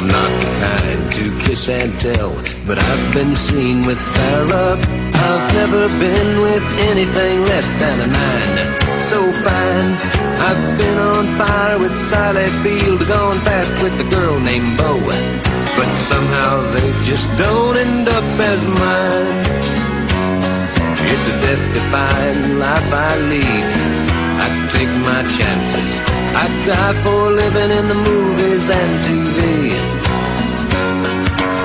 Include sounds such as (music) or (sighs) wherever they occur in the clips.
I'm not the kind to kiss and tell, but I've been seen with fair luck. I've never been with anything less than a nine. So fine, I've been on fire with Sally Field, gone fast with a girl named Bo. But somehow they just don't end up as mine. It's a death-defying life I lead. I take my chances. I die for living in the movies and TV.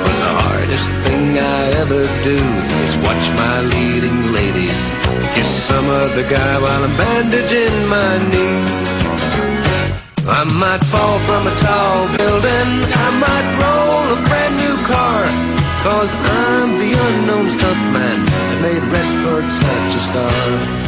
But the hardest thing I ever do is watch my leading ladies kiss some other guy while I'm bandaging my knee. I might fall from a tall building. I might roll a brand new car. Cause I'm the unknown stuntman that made Redford such a star.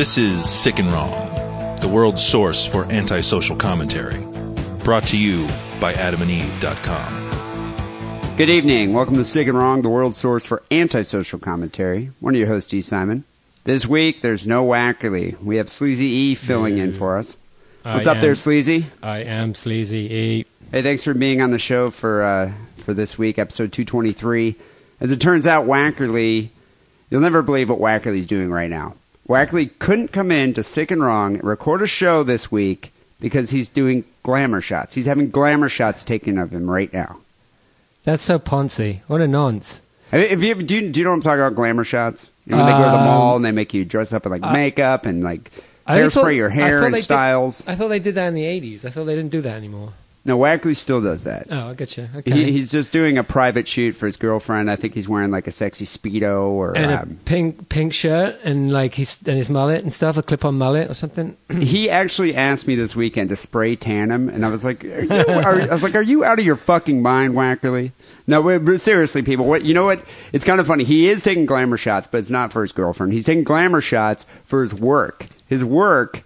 This is Sick and Wrong, the world's source for antisocial commentary. Brought to you by adamandeve.com. Good evening. Welcome to Sick and Wrong, the world's source for antisocial commentary. One of your hosts, E. Simon. This week, there's no Wackerly. We have Sleazy E filling in for us. What's I up there, Sleazy? I am Sleazy E. Hey, thanks for being on the show for uh, for this week, episode 223. As it turns out, Wackerly, you'll never believe what Wackerly's doing right now. Wackerly couldn't come in to Sick and Wrong and record a show this week because he's doing glamour shots. He's having glamour shots taken of him right now. That's so poncy. What a nonce. Have you, have you- do, you, do you know what I'm talking about? Glamour shots. You know, when they go to the Um, mall and they make you dress up in like I- makeup and like I thought- hairspray your hair and they did- styles. I thought they did that in the 80s. I thought they didn't do that anymore. No, Wackerly still does that. Oh, I get you. Okay. He, he's just doing a private shoot for his girlfriend. I think he's wearing like a sexy speedo or. and a um, pink pink shirt and like his and his mullet and stuff, a clip-on mullet or something. (clears throat) he actually asked me this weekend to spray tan him, and I was like, are you, are, I was like, are you out of your fucking mind, Wackerly? No, seriously, people. What you know? What it's kind of funny. He is taking glamour shots, but it's not for his girlfriend. He's taking glamour shots for his work. His work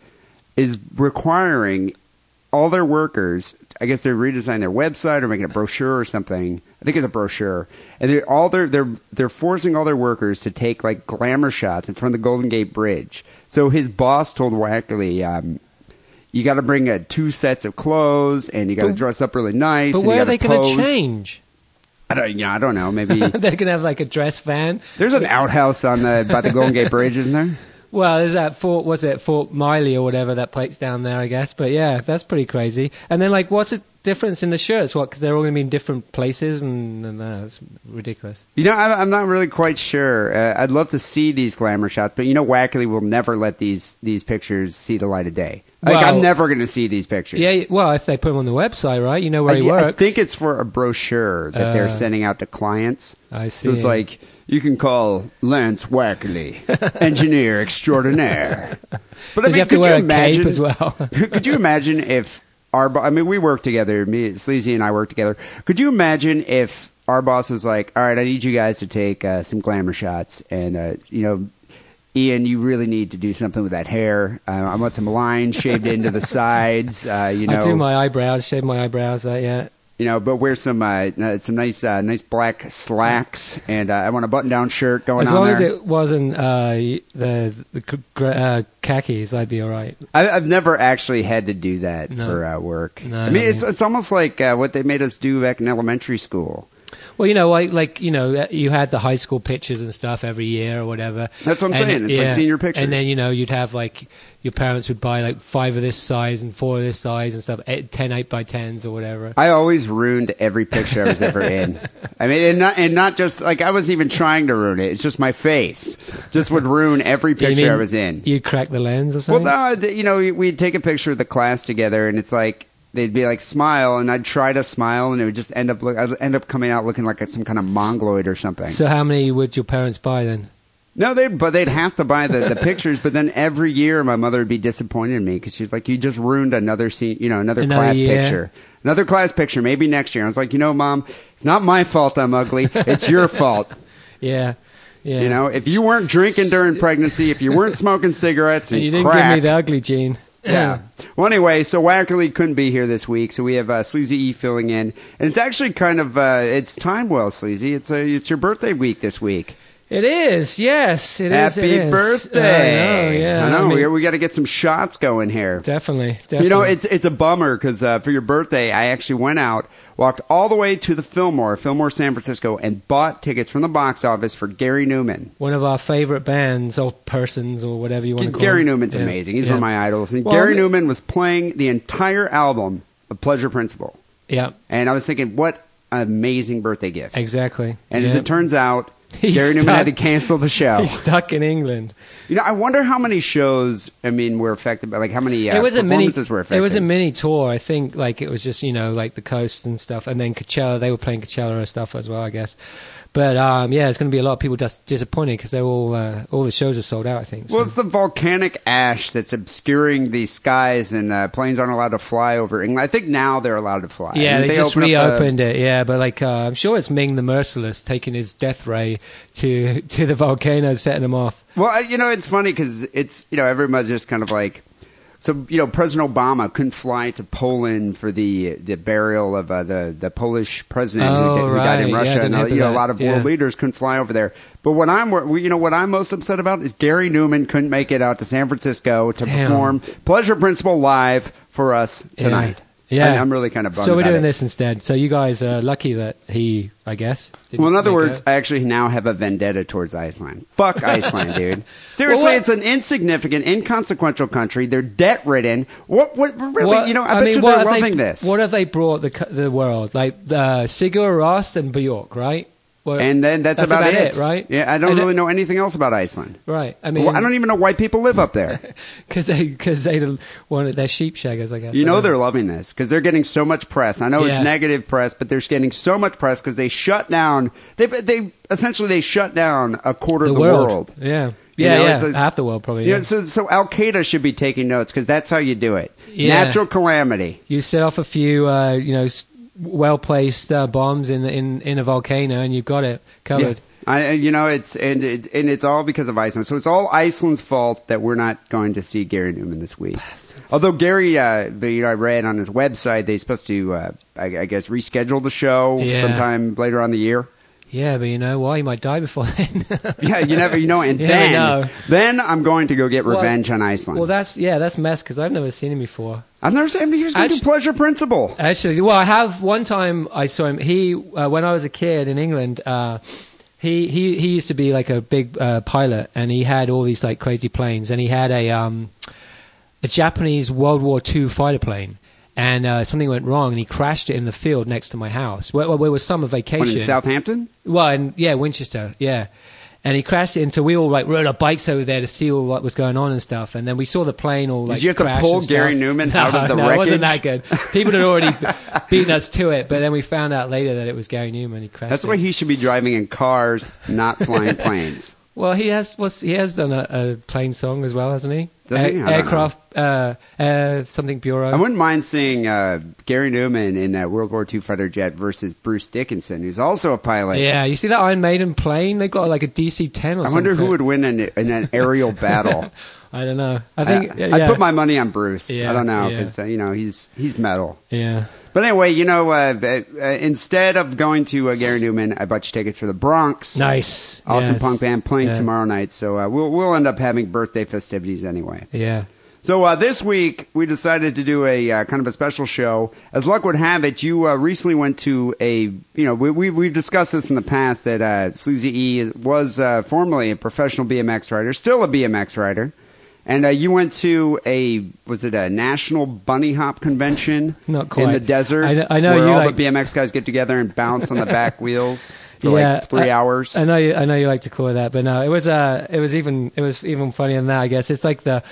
is requiring all their workers. I guess they're redesigning their website or making a brochure or something. I think it's a brochure, and they're all they're they're they're forcing all their workers to take like glamour shots in front of the Golden Gate Bridge. So his boss told Wackerly, um, "You got to bring uh, two sets of clothes, and you got to dress up really nice." but and you where are they going to change? I don't, yeah, I don't know. Maybe (laughs) They're going to have like a dress van. there's an outhouse on the by the Golden Gate Bridge, isn't there? Well, there's that Fort, was it Fort Miley or whatever that place down there, I guess. But yeah, that's pretty crazy. And then like, what's the difference in the shirts? What? Because they're all going to be in different places, and, and uh, it's ridiculous. You know, I'm, I'm not really quite sure. Uh, I'd love to see these glamour shots, but you know, Wackerly will never let these these pictures see the light of day. Like, Well- I'm never going to see these pictures. Yeah, well, if they put them on the website, right? You know where I, he works. I think it's for a brochure that they're Uh, sending out to clients. I So it's like you can call Lance Wackerly, (laughs) engineer extraordinaire. But Does he have to could wear you a cape imagine- as well? (laughs) could you imagine if our? I mean, we work together. Me, Sleazy, and I work together. Could you imagine if our boss was like, "All right, I need you guys to take uh, some glamour shots, and uh, you know." Ian, you really need to do something with that hair. Uh, I want some lines shaved into the sides. Uh, you know, I do my eyebrows, shave my eyebrows. Uh, yeah. You know, but wear some uh, uh, some nice uh, nice black slacks, and uh, I want a button down shirt going on. As long there. as it wasn't uh, the the uh, khakis, I'd be all right. I, I've never actually had to do that No. for uh, work. No, I mean, don't it's it's almost like uh, what they made us do back in elementary school. Well, you know, like, like you know, you had the high school pictures and stuff every year or whatever. That's what I'm And, saying. It's like senior pictures. And then you know, you'd have like your parents would buy like five of this size and four of this size and stuff, eight, ten eight by tens or whatever. I always ruined every picture I was ever (laughs) in. I mean, and not and not just like I wasn't even trying to ruin it. It's just my face just would ruin every picture mean I was in. You'd crack the lens or something? Well, no, you know, we'd take a picture of the class together, and it's like they'd be like smile, and I'd try to smile, and it would just end up look, I'd end up coming out looking like a, some kind of mongoloid or something. So how many would your parents buy then? No, they but they'd have to buy the, the pictures. But then every year, my mother would be disappointed in me because she's like, "You just ruined another scene, you know, another, Another class year. picture, another class picture. Maybe next year." I was like, "You know, mom, it's not my fault. I'm ugly. It's your fault. (laughs) Yeah, yeah. You know, if you weren't drinking during pregnancy, if you weren't smoking cigarettes and, and you didn't crack, give me the ugly gene. Yeah. Well, anyway, so Wackerly couldn't be here this week, so we have uh, Sleazy E filling in, and it's actually kind of uh, it's time well, Sleazy. It's a it's your birthday week this week. It is. Yes, it is. Happy it is. birthday! I know. Yeah. I know. mean, we we got to get some shots going here. definitely, definitely. You know, it's it's a bummer because uh, for your birthday, I actually went out, walked all the way to the Fillmore, Fillmore, San Francisco, and bought tickets from the box office for Gary Numan. one of our favorite bands or persons or whatever you want to call Gary them. Numan's Yeah. amazing. He's yeah. one of my idols. And Well, Gary I mean- Numan was playing the entire album of Pleasure Principle. Yeah, And I was thinking, what an amazing birthday gift. exactly. And as it turns out, He's Gary Numan had to cancel the show. he's stuck in England. You know, I wonder how many shows, I mean, were affected by, like, how many uh, it was a mini. performances were affected. It was a mini tour. I think like it was just you know like the coast and stuff, and then Coachella. They were playing Coachella and stuff as well, I guess. But um, yeah, it's going to be a lot of people just disappointed because they're all uh, all the shows are sold out. I think. so. Well, it's the volcanic ash that's obscuring the skies, and uh, planes aren't allowed to fly over England. I think now they're allowed to fly. Yeah, I they, think just opened up the- reopened it. Yeah, but like uh, I'm sure it's Ming the Merciless taking his death ray to (laughs) to the volcano, setting them off. Well, you know, it's funny because it's you know everyone's just kind of like, so you know, President Obama couldn't fly to Poland for the the burial of uh, the the Polish president who, Oh, did, who died in right. Yeah, Russia, didn't and uh, you know a lot of Yeah. world leaders couldn't fly over there. But what I'm you know what I'm most upset about is Gary Numan couldn't make it out to San Francisco to Damn. perform Pleasure Principle live for us tonight. Yeah, I, am really kind of bummed. So we're doing it. this instead. So you guys are lucky that he, I guess. didn't Well, in other words, it. I actually now have a vendetta towards Iceland. Fuck (laughs) Iceland, dude. Seriously, Well, it's an insignificant, inconsequential country. They're debt ridden. What? What? Really? What- you know, I, bet mean, you they're have they- this. What have they brought the the world? Like uh, Sigur Rós and Bjork, right? Well, and then that's, that's about, about it. it, right? Yeah, I don't And it- really know anything else about Iceland. right. I mean, Well, I don't even know why people live up there. (laughs) because they because they wanted their sheep shaggers, I guess. You know they're loving this because they're getting so much press. I know Yeah. it's negative press, but they're getting so much press because they shut down. They they essentially they shut down a quarter the, of the world. world. Yeah, You yeah, know, yeah. it's a- Half the world probably. Yeah, Yeah. so so Al Qaeda should be taking notes because that's how you do it. Yeah. Natural calamity. you set off a few, uh, you know, well placed uh, bombs in the, in in a volcano, and you've got it covered. I, you know, it's and it, and it's all because of Iceland. So it's all Iceland's fault that we're not going to see Gary Numan this week. (sighs) Although Gary, uh, the, you know, I read on his website they're supposed to, uh, I, I guess, reschedule the show Yeah. sometime later on the year. Yeah, but you know why? He might die before then. (laughs) Yeah, you never, you know, and (laughs) You then, then I'm going to go get Well- revenge on Iceland. well, that's yeah, that's mess because I've never seen him before. I've never seen him. He was going to Pleasure Principle. Actually, well, I have one time I saw him. He uh, when I was a kid in England. Uh, he, he he used to be like a big uh, pilot, and he had all these like crazy planes, and he had a um, a Japanese World War II fighter plane, and uh, something went wrong, and he crashed it in the field next to my house. Where, where was summer When vacation? in Southampton? Well, and yeah, Winchester, yeah. And he crashed it, and so we all like rode our bikes over there to see all what was going on and stuff. And then we saw the plane all like. Did you have to pull Gary. Numan (laughs) no, out of the no, it wasn't that good. People had already (laughs) beaten us to it, but then we found out later that it was Gary Numan. He crashed. That's it. why he should be driving in cars, not flying (laughs) planes. Well, he has was he has done a, a plane song as well, hasn't he? Does he? I don't know. aircraft, uh, uh, something bureau. I wouldn't mind seeing uh, Gary Numan in that World War II fighter jet versus Bruce Dickinson, who's also a pilot. yeah, you see that Iron Maiden plane? They got like a DC ten or I something. wonder who would win in, in an aerial battle. (laughs) I don't know. I think I, yeah, would put my money on Bruce. Yeah, I don't know because uh, you know he's he's metal. yeah. But anyway, you know, uh, uh, instead of going to uh, Gary Numan, I bought you tickets for the Bronx. Nice. Awesome Yes. punk band playing Yeah. tomorrow night. So uh, we'll we'll end up having birthday festivities anyway. Yeah. So uh, this week we decided to do a uh, kind of a special show. As luck would have it, you uh, recently went to a you know we, we we've discussed this in the past that uh, Sleazy E was uh, formerly a professional BMX rider, still a BMX rider, and uh, you went to a was it a national bunny hop convention Not in the desert? I know- I know where you all like- the BMX guys get together and bounce on the back (laughs) wheels for yeah, like three I- hours. I know, you, I know you like to call it that, but no, it was uh, it was even, it was even funnier than that. I guess it's like the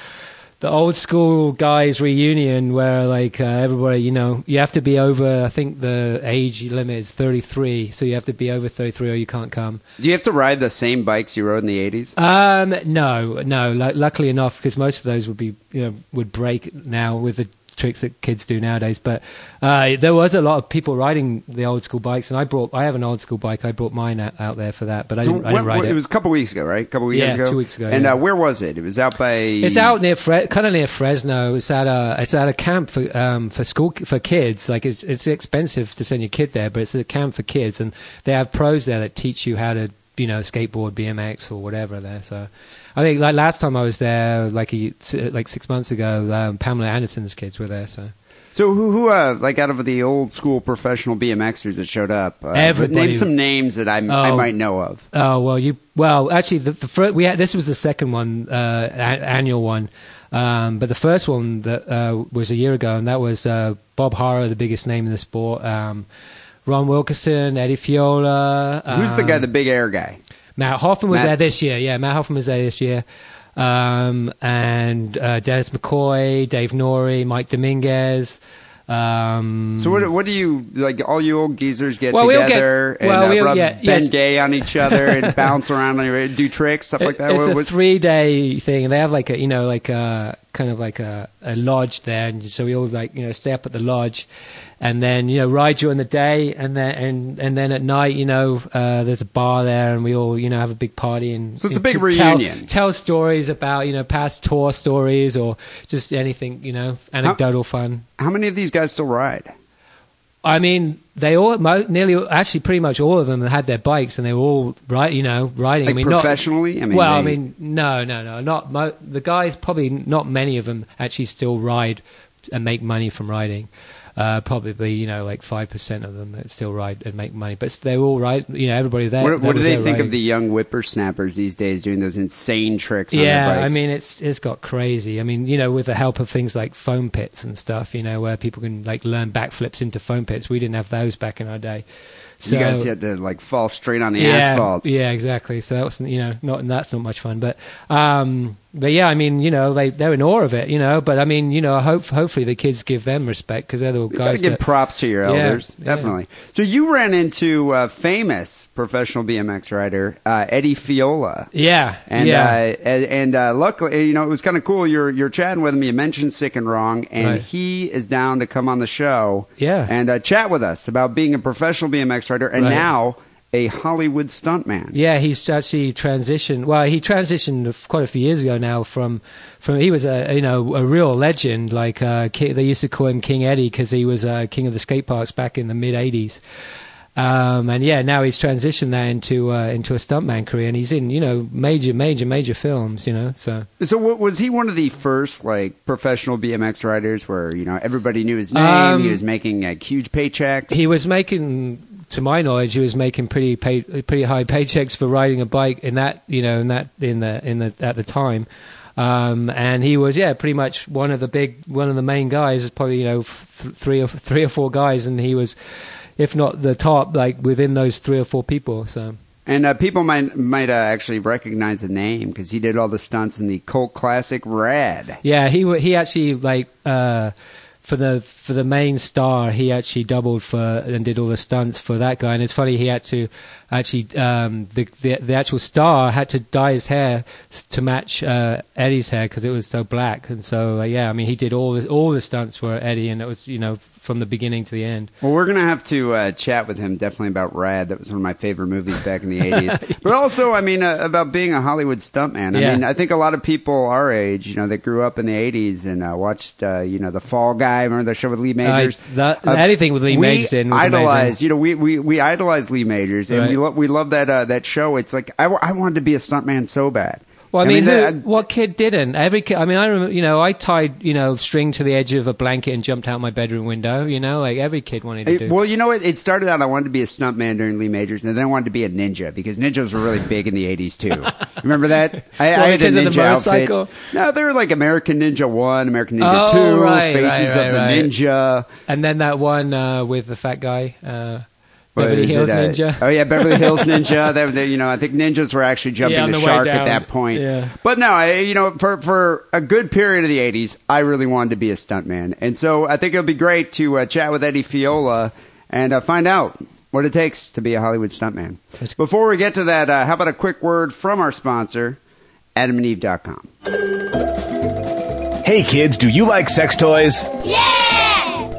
the old school guys reunion where like uh, everybody, you know, you have to be over. I think the age limit is 33, so you have to be over 33 or you can't come. Do you have to ride the same bikes you rode in the eighties? Um, no, no. Lu luckily enough, because most of those would be, you know, would break now with the tricks that kids do nowadays. But uh, there was a lot of people riding the old school bikes, and I brought. I have an old school bike. I brought mine out, out there for that, but I didn't, I didn't ride it. it was a couple weeks ago, right? A couple Yeah, weeks ago. two weeks ago, And yeah. uh, where was it? It was out by. It's out near Fre- kind of near Fresno. It's at a it's at a camp for um for school for kids. Like it's it's expensive to send your kid there, but it's a camp for kids, and they have pros there that teach you how to you know skateboard, BMX, or whatever there. So I think like last time I was there, like a, like six months ago, um, Pamela Anderson's kids were there. So So who, who, uh, like out of the old school professional BMXers that showed up? Uh, Everybody. Name some names that I, I Oh. might know of. Oh well, you well actually the, the first, we had this was the second one uh, a- annual one, um, but the first one that uh, was a year ago, and that was uh, Bob Haro, the biggest name in the sport. Um, Ron Wilkerson, Eddie Fiola. Who's the guy, um, the big air guy? Matt Hoffman was Matt- there this year. Yeah, Matt Hoffman was there this year. Um, and uh, Dennis McCoy, Dave Nourie, Mike Dominguez. Um, So what, what do you like? All you old geezers get Well, we'll get- together and well, uh, we'll- rub yeah, Ben yes. Gay on each other and (laughs) bounce around and do tricks, stuff like that. It's What- a three day thing, and they have like a you know like a kind of like a, a lodge there, and so we all like you know stay up at the lodge, and then you know ride during the day, and then and and then at night you know uh, there's a bar there, and we all you know have a big party and So it's a big tell- reunion. Tell, stories about you know past tour stories or just anything you know anecdotal fun. How many of these guys still ride? I mean, they all, mo- nearly, actually, pretty much all of them had their bikes, and they were all right, you know, riding. Like I mean, not- professionally? I mean, well, I mean, no, no, no, not mo- the guys. Probably not many of them actually still ride and make money from riding. Uh, probably, you know, like five percent of them that still ride and make money, but they all ride. You know, everybody there. What, what do they think of the young whippersnappers these days doing those insane tricks? On Yeah, I mean it's it's got crazy. I mean, you know, with the help of things like foam pits and stuff, you know, where people can like learn backflips into foam pits. We didn't have those back in our day. So, you guys had to like fall straight on the yeah, asphalt. Yeah, exactly. So that was you know not that's not much fun, but um, but yeah, I mean you know they they're in awe of it, you know. But I mean you know hope hopefully the kids give them respect because they're the You guys give that props to your elders, yeah. definitely. So you ran into uh, famous professional BMX rider uh, Eddie Fiola. yeah And yeah uh, and, and uh, luckily, you know, it was kind of cool. You're you're chatting with him. You mentioned Sick and Wrong, and Right. he is down to come on the show. Yeah. and uh, chat with us about being a professional BMX rider and Right. now a Hollywood stuntman. Yeah, he's actually transitioned. Well, he transitioned quite a few years ago now from from he was a you know a real legend. Like uh, they used to call him King Eddie because he was uh, king of the skate parks back in the mid '80s. Um, and yeah, now he's transitioned that into uh, into a stuntman career, and he's in you know major, major, major films. You know, so So what, was he one of the first like professional BMX riders where you know everybody knew his name? Um, he was making like huge paychecks. he was making, to my knowledge, he was making pretty pay, pretty high paychecks for riding a bike in that you know in that in the in the at the time. Um, and he was, yeah, pretty much one of the big, one of the main guys. Probably, you know, f- three or three or four guys, and he was, if not the top, like within those three or four people. So and uh, people might might uh, actually recognize the name because he did all the stunts in the cult classic Rad. Yeah, he he actually like uh, for the for the main star, he actually doubled for and did all the stunts for that guy. And it's funny, he had to actually um, the, the the actual star had to dye his hair to match uh, Eddie's hair because it was so black. And so uh, yeah, I mean, he did all the all the stunts were Eddie, and it was you know from the beginning to the end. Well, we're gonna have to uh, chat with him definitely about Rad. That was one of my favorite movies back in the '80s. (laughs) but also, I mean, uh, about being a Hollywood stuntman. I Yeah. mean, I think a lot of people our age, you know, that grew up in the '80s and uh, watched, uh, you know, The Fall Guy. Remember the show with Lee Majors? Uh, that- Uh, anything with Lee Majors in was idolize. amazing. You know, we we we idolize Lee Majors, and Right. we love we love that uh, that show. It's like I, I wanted to be a stuntman so bad. Well, I mean, that- who, what kid didn't? Every kid. I mean, I remember. You know, I tied you know string to the edge of a blanket and jumped out my bedroom window. You know, like every kid wanted to It- do. well, you know what? It started out I wanted to be a stuntman during Lee Majors, and then I wanted to be a ninja because ninjas were really big in the '80s too. (laughs) Remember that? I, Well, I had a because of the ninja motorcycle? outfit. No, they were like American Ninja One, American Ninja Oh, Two, right, Faces right, of the right. Ninja. and then that one uh, with the fat guy. Uh, What Beverly is it, Hills uh, Ninja. Oh yeah, Beverly Hills (laughs) Ninja. They, they, you know, I think ninjas were actually jumping Yeah, the, the way shark at that point. Yeah. But no, I, you know, for for a good period of the '80s, I really wanted to be a stuntman, and so I think it would be great to uh, chat with Eddie Fiola and uh, find out what it takes to be a Hollywood stuntman. That's- Before we get to that, uh, how about a quick word from our sponsor, AdamandEve.com. Hey kids, do you like sex toys? Yeah!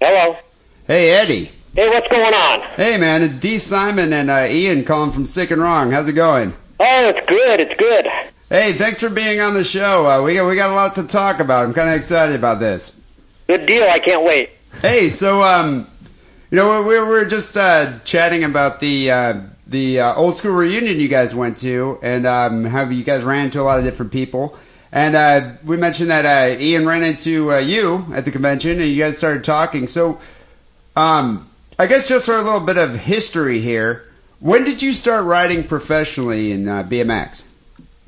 Hello. Hey Eddie. Hey, what's going on? Hey man, it's D Simon and uh, Ian calling from Sick and Wrong. How's it going? Oh, it's good. It's good. Hey, thanks for being on the show. Uh, we got we got a lot to talk about. I'm kind of excited about this. Good deal. I can't wait. Hey, so um, you know, we we were just uh, chatting about the uh, the uh, old school reunion you guys went to, and um, how you guys ran into a lot of different people. And uh, we mentioned that uh, Ian ran into uh, you at the convention, and you guys started talking. So, um, I guess just for a little bit of history here, when did you start riding professionally in uh, BMX?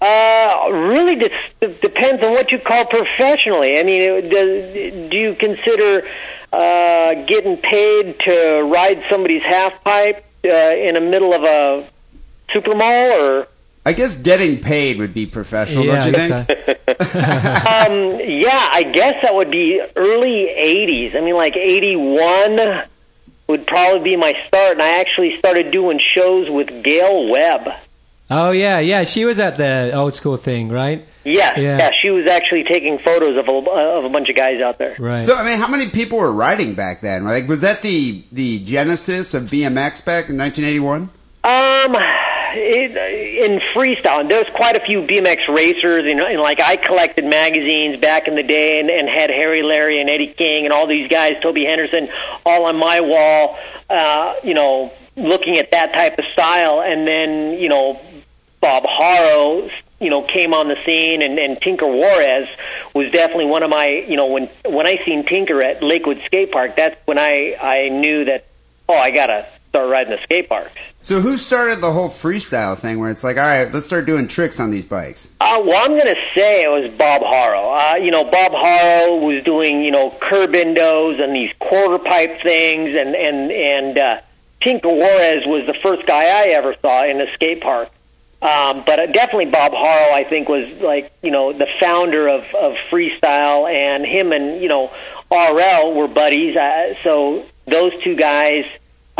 Uh, really, depends on what you call professionally. I mean, does, do you consider uh, getting paid to ride somebody's half pipe in the middle of a super mall, or I guess getting paid would be professional, yeah, don't you think? so. (laughs) (laughs) um, yeah, I guess that would be early '80s. I mean, like '81 would probably be my start, and I actually started doing shows with Gail Webb. Oh yeah, yeah. She was at the old school thing, right? Yeah, Yeah. yeah, she was actually taking photos of a, of a bunch of guys out there. Right. So I mean, how many people were riding back then? Like, was that the the genesis of BMX back in 1981? Um, it, in freestyle, and there's quite a few BMX racers, and, and like I collected magazines back in the day, and, and had Harry, Larry, and Eddie King, and all these guys, Toby Henderson, all on my wall. Uh, you know, looking at that type of style, and then you know, Bob Haro, you know, came on the scene, and, and Tinker Juarez was definitely one of my, you know, when when I seen Tinker at Lakewood Skate Park, that's when I I knew that, oh, I gotta start riding the skate parks. So who started the whole freestyle thing where it's like, all right, let's start doing tricks on these bikes? Uh, well, I'm going to say it was Bob Haro. Uh, you know, Bob Haro was doing, you know, curb endos and these quarter pipe things, and and and uh, Tinker Juarez was the first guy I ever saw in a skate park. Um, but uh, definitely Bob Haro, I think, was like you know the founder of of freestyle, and him and you know RL were buddies. Uh, so those two guys,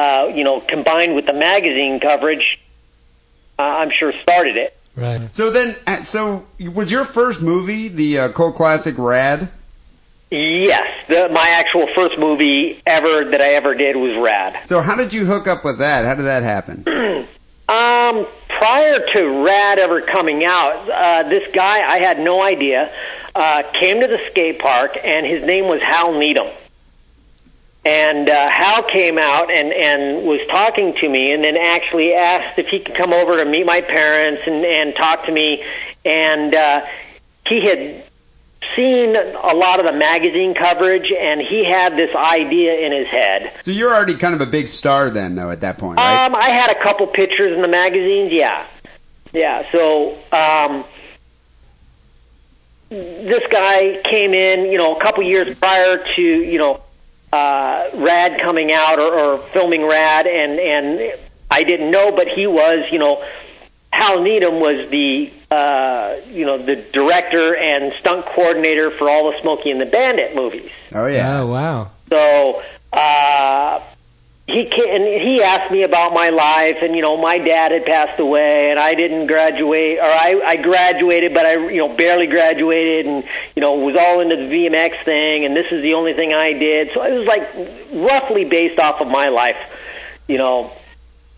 uh, you know, combined with the magazine coverage, uh, I'm sure started it. right. So then, uh, so was your first movie the uh, cult classic Rad? Yes, the, my actual first movie ever that I ever did was Rad. So how did you hook up with that? How did that happen? (clears throat) Um, prior to Rad ever coming out, uh, this guy I had no idea uh, came to the skate park, and his name was Hal Needham. And uh, Hal came out and, and was talking to me, and then actually asked if he could come over to meet my parents and, and talk to me. And uh, he had seen a lot of the magazine coverage, and he had this idea in his head. So you're already kind of a big star then, though, at that point, right? Um, I had a couple pictures in the magazines. Yeah, yeah. So um, this guy came in, you know, a couple years prior to you know uh, Rad coming out or, or filming Rad, and and I didn't know, but he was, you know, Hal Needham was the uh, you know the director and stunt coordinator for all the Smokey and the Bandit movies. oh yeah. Oh wow. So uh, he and he asked me about my life, and you know, my dad had passed away, and I didn't graduate, or I, I graduated, but I you know barely graduated, and you know was all into the BMX thing, and this is the only thing I did. So it was like roughly based off of my life, you know.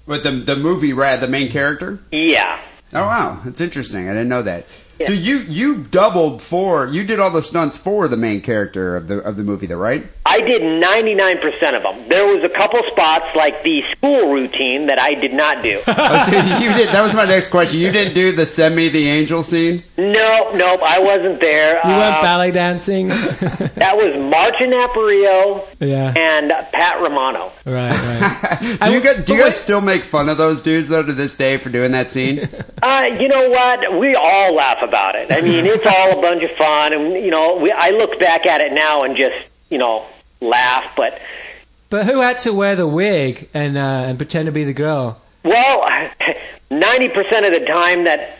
With the the movie Rad, the main character. Yeah. Oh wow, that's interesting. I didn't know that. So you you doubled for you did all the stunts for the main character of the of the movie, though, right? I did 99% of them. There was a couple spots like the school routine that I did not do. (laughs) Oh, so you did. That was my next question. You didn't do the "Send Me the Angel" scene. nope, nope, I wasn't there. You weren't Uh, ballet dancing. (laughs) that was Martin Aparijo yeah. and Pat Romano. Right. Right. (laughs) Do you, guys, do you but guys still make fun of those dudes though to this day for doing that scene? Uh, you know what? We all laugh about it. I mean, it's all a bunch of fun, and you know, we, I look back at it now and just you know laugh. But But who had to wear the wig and uh, and pretend to be the girl? well, (laughs) ninety percent of the time that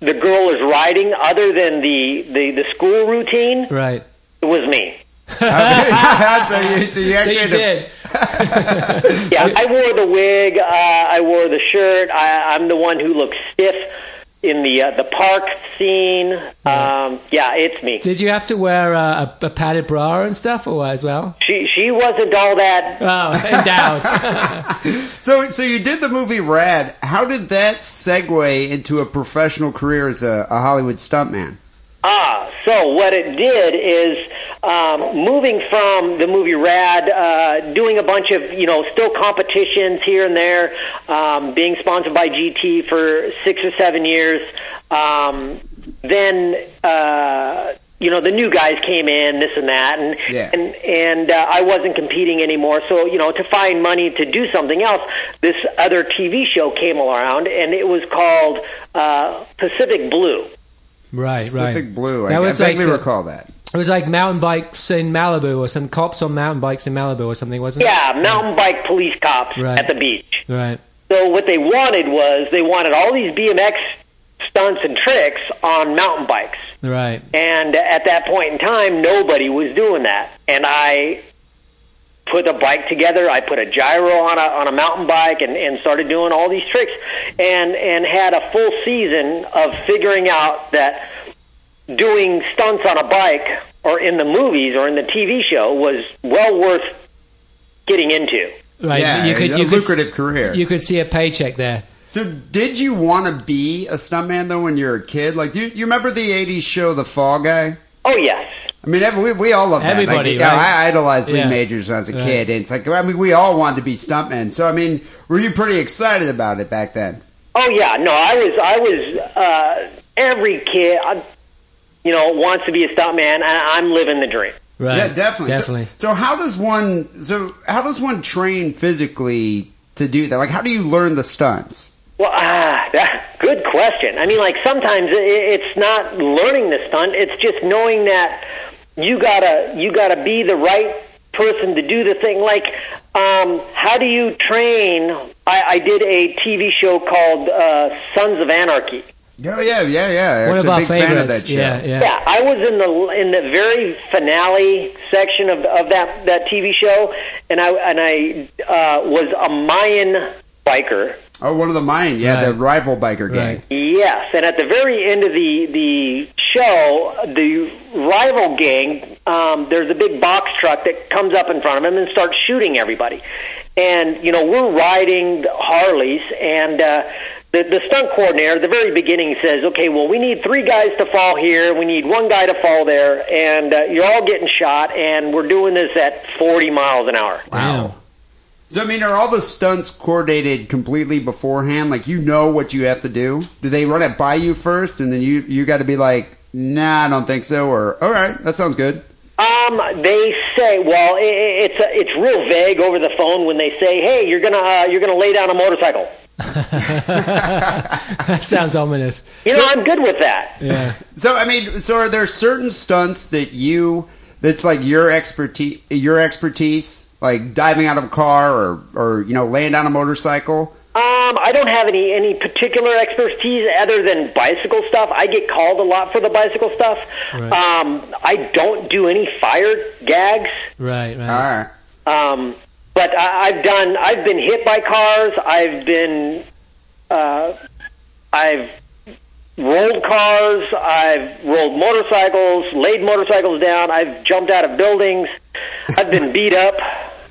the girl is riding, other than the the, the school routine, Right. it was me. (laughs) (laughs) so you, so you So you had to- did. Yeah, I wore the wig. Uh, I wore the shirt. I, I'm the one who looks stiff in the uh, the park scene. Um, yeah, it's me. Did you have to wear uh, a, a padded bra and stuff, or as well? She she wasn't all that. Oh, endowed. (laughs) (laughs) So, so you did the movie Rad. How did that segue into a professional career as a, a Hollywood stuntman? Ah, so what it did is um, moving from the movie Rad, uh, doing a bunch of you know still competitions here and there, um, being sponsored by GT for six or seven years. Um, then uh, you know the new guys came in, this and that, and Yeah. and and uh, I wasn't competing anymore. So you know to find money to do something else, this other TV show came around, and it was called uh, Pacific Blue. Right, Pacific right. Blue. I, That I was like vaguely the- recall that. It was like mountain bikes in Malibu, or some cops on mountain bikes in Malibu, or something, wasn't it? Yeah, mountain bike police cops Right. at the beach. Right. So what they wanted was they wanted all these BMX stunts and tricks on mountain bikes. Right. And at that point in time, nobody was doing that. And I put a bike together. I put a gyro on a on a mountain bike and, and started doing all these tricks and and had a full season of figuring out that doing stunts on a bike or in the movies or in the TV show was well worth getting into. Right. Yeah, you could, a you could, lucrative career. You could see a paycheck there. So, did you want to be a stuntman though when you were a kid? Like, do you, you remember the '80s show The Fall Guy? Oh yes. I mean, every, we, we all love that. Everybody, like, you know, right? I idolized Lee Yeah. Majors when I was a Right. kid, and it's like, I mean, we all wanted to be stuntmen. So, I mean, were you pretty excited about it back then? Oh yeah, no, I was, I was. Uh, every kid, uh, you know, wants to be a stuntman, and I'm living the dream. Right. Yeah, definitely. So- Definitely. So, how does one? So, how does one train physically to do that? Like, how do you learn the stunts? Well, ah, that, good question. I mean, like sometimes i it's not learning the stunt; it's just knowing that you gotta you gotta be the right person to do the thing. Like, um, how do you train? I, I did a TV show called uh, Sons of Anarchy. Oh yeah, yeah, yeah. One of our big of favorites. that show. Yeah, yeah. Yeah, I was in the in the very finale section of of that that TV show, and I and I uh, was a Mayan biker. Oh, one of the Mayan, Yeah, the rival biker gang. Right. Yes, and at the very end of the the show, the rival gang, um, there's a big box truck that comes up in front of him and starts shooting everybody. And you know, we're riding the Harleys, and uh, the the stunt coordinator at the very beginning says, "Okay, well, we need three guys to fall here, we need one guy to fall there, and uh, you're all getting shot, and we're doing this at 40 miles an hour." Wow. So I mean, are all the stunts coordinated completely beforehand? Like you know what you have to do? Do they run it by you first, and then you you got to be like, nah, I don't think so, or all right, that sounds good. Um, they say, well, i i- it's uh it's real vague over the phone when they say, "Hey, you're gonna uh, you're gonna lay down a motorcycle." (laughs) (laughs) that sounds ominous. You know, I'm good with that. Yeah. So I mean, so are there certain stunts that you that's like your expertise, your expertise, like diving out of a car or or you know laying down a motorcycle? Um, I don't have any any particular expertise other than bicycle stuff. I get called a lot for the bicycle stuff. Right. Um, I don't do any fire gags. Right, All right. right. Um, but I, I've done. I've been hit by cars. I've been. Uh, I've rolled cars. I've rolled motorcycles, laid motorcycles down. I've jumped out of buildings. I've been beat up.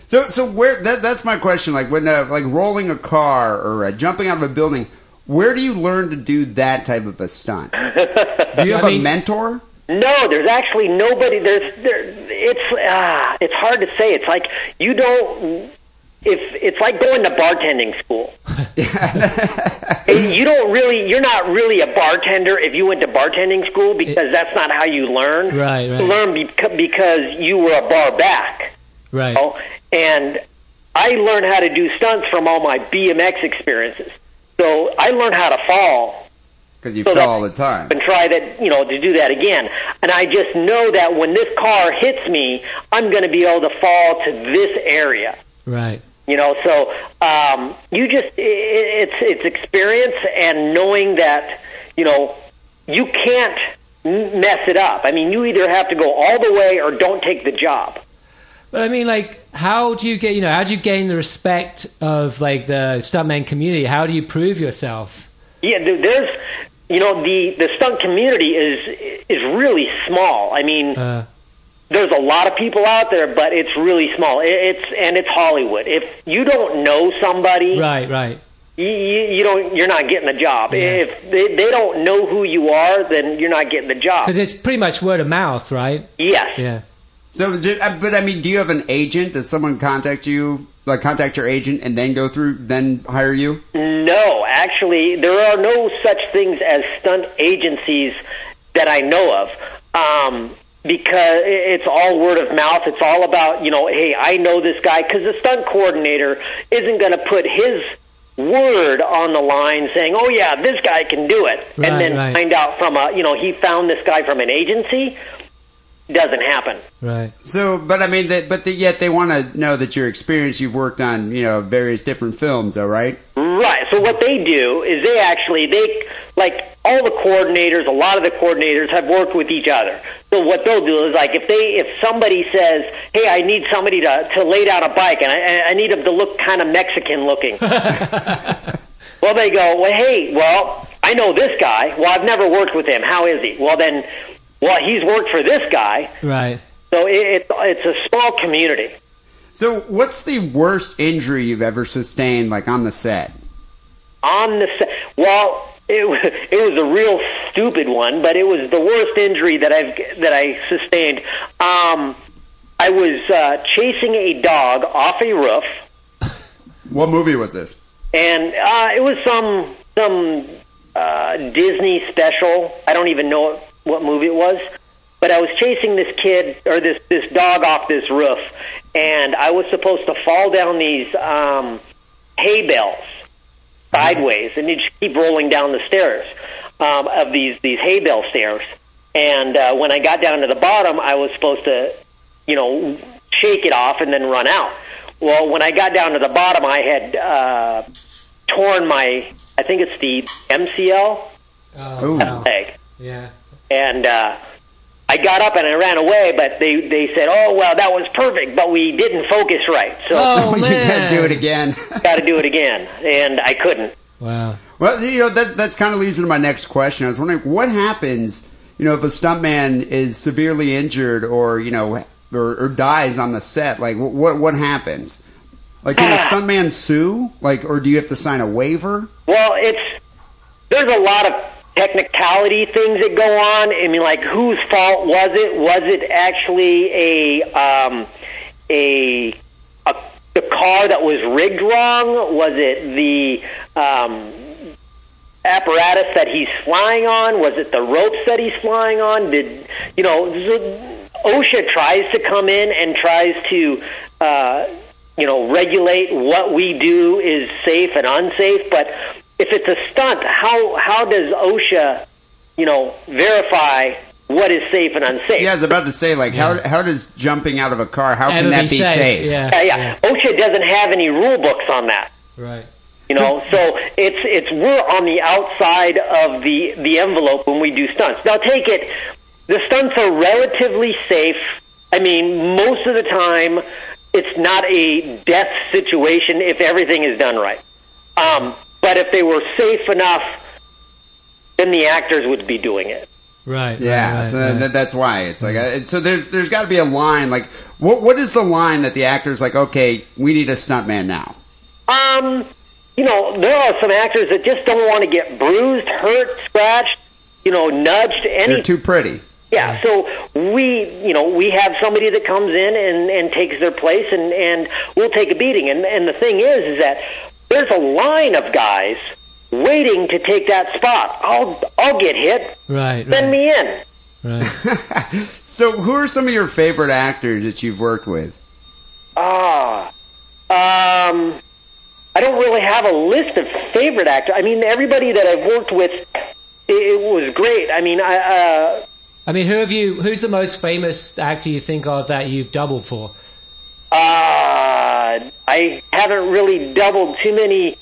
So so where that that's my question. Like when uh, like rolling a car or uh, jumping out of a building, Where do you learn to do that type of a stunt? Do you (laughs) have I mean- a mentor? No, there's actually nobody. There's there. It's ah, it's hard to say. It's like you don't. If it's like going to bartending school, (laughs) you don't really. You're not really a bartender if you went to bartending school because that's not how you learn. Right, right. You learn beca- because you were a bar back. Right. know? And I learned how to do stunts from all my BMX experiences. So I learned how to fall Because you so fell all the time. and try that, you know, to do that again. And I just know that when this car hits me, I'm going to be able to fall to this area. Right. You know, so um, you just i- i- it's it's experience and knowing that you know you can't mess it up. I mean, you either have to go all the way or don't take the job. But I mean, like, how do you get, you know, how do you gain the respect of like the stuntman community? How do you prove yourself? Yeah, there's you know the the stunt community is is really small. I mean, Uh, there's a lot of people out there, but it's really small. It, it's and it's Hollywood. If you don't know somebody, right, right. you, you, don't you're not getting the job. Yeah. If they, they don't know who you are, then you're not getting the job. Because it's pretty much word of mouth, right? Yes. Yeah. So, did, uh, but I mean, do you have an agent? Does someone contact you, like contact your agent, and then go through, then hire you? No, actually, there are no such things as stunt agencies that I know of. Um, because it's all word of mouth. It's all about, you know, hey, I know this guy. Because the stunt coordinator isn't going to put his word on the line saying, oh, yeah, this guy can do it. Right, and then right. find out from a, you know, he found this guy from an agency. Doesn't happen. Right. So, but I mean, that, but the, yet they want to know that your experience. You've worked on, you know, various different films, though, right? Right. So what they do is they actually they like all the coordinators. A lot of the coordinators have worked with each other. So what they'll do is like if they if somebody says, "Hey, I need somebody to to lay down a bike, and I, I need them to look kind of Mexican looking." (laughs) well, they go, "Well, hey, well, I know this guy. Well, I've never worked with him. How is he?" Well, then, well, he's worked for this guy. Right. So it, it, it's a small community. So, what's the worst injury you've ever sustained, like on the set? on the set. Well, it was (laughs) it was a real stupid one, but it was the worst injury that I've that I sustained. Um, I was uh, chasing a dog off a roof, (laughs) What movie was this? and uh, it was some some uh, Disney special. I don't even know what, movie it was, but I was chasing this kid or this this dog off this roof, and I was supposed to fall down these um, hay bales sideways, and you just keep rolling down the stairs um, of these these hay bale stairs. And uh, when I got down to the bottom, I was supposed to, you know, shake it off and then run out. Well, when I got down to the bottom, I had uh, torn my, I think it's the MCL Oh, leg, Yeah. And uh, I got up and I ran away. But they they said, "Oh well, that was perfect, but we didn't focus right, so Oh, (laughs) you man. gotta do it again. (laughs) got to do it again." And I couldn't. Wow. well, you know, that that's kind of leads into my next question. I was wondering what happens, you know, if a stuntman is severely injured or you know, or, or dies on the set. Like, what what happens? Like, can a (laughs) stuntman sue? Like, or do you have to sign a waiver? Well, it's there's a lot of technicality things that go on. I mean, like whose fault was it? Was it actually a um, a, the car that was rigged wrong? Was it the um, apparatus that he's flying on? Was it the ropes that he's flying on? Did you know? z- OSHA tries to come in and tries to. Uh, you know, regulate what we do is safe and unsafe. But if it's a stunt, how how does OSHA, you know, verify what is safe and unsafe? Yeah, I was about to say, like, how how does jumping out of a car? How can that be safe? Yeah. yeah, yeah. OSHA doesn't have any rule books on that. Right. You know, so it's it's we're on the outside of the the envelope when we do stunts. Now, take it. The stunts are relatively safe. I mean, most of the time, it's not a death situation if everything is done right. Um, but if they were safe enough, then the actors would be doing it. Right. Yeah, right, so right. That, that's why it's like uh, so. There's there's got to be a line. Like, what what is the line that the actor's like? Okay, we need a stuntman now. Um, you know, there are some actors that just don't want to get bruised, hurt, scratched, you know, nudged, Any They're any too pretty. yeah, so we, you know, we have somebody that comes in and, and takes their place, and, and we'll take a beating. And, and the thing is, is that there's a line of guys waiting to take that spot. I'll, I'll get hit. Right, Send right. me in. Right. (laughs) So, who are some of your favorite actors that you've worked with? Ah, um, I don't really have a list of favorite actors. I mean, everybody that I've worked with, it, it was great. I mean, I, uh, I mean, who have you? Who's the most famous actor you think of that you've doubled for? Uh, I haven't really doubled too many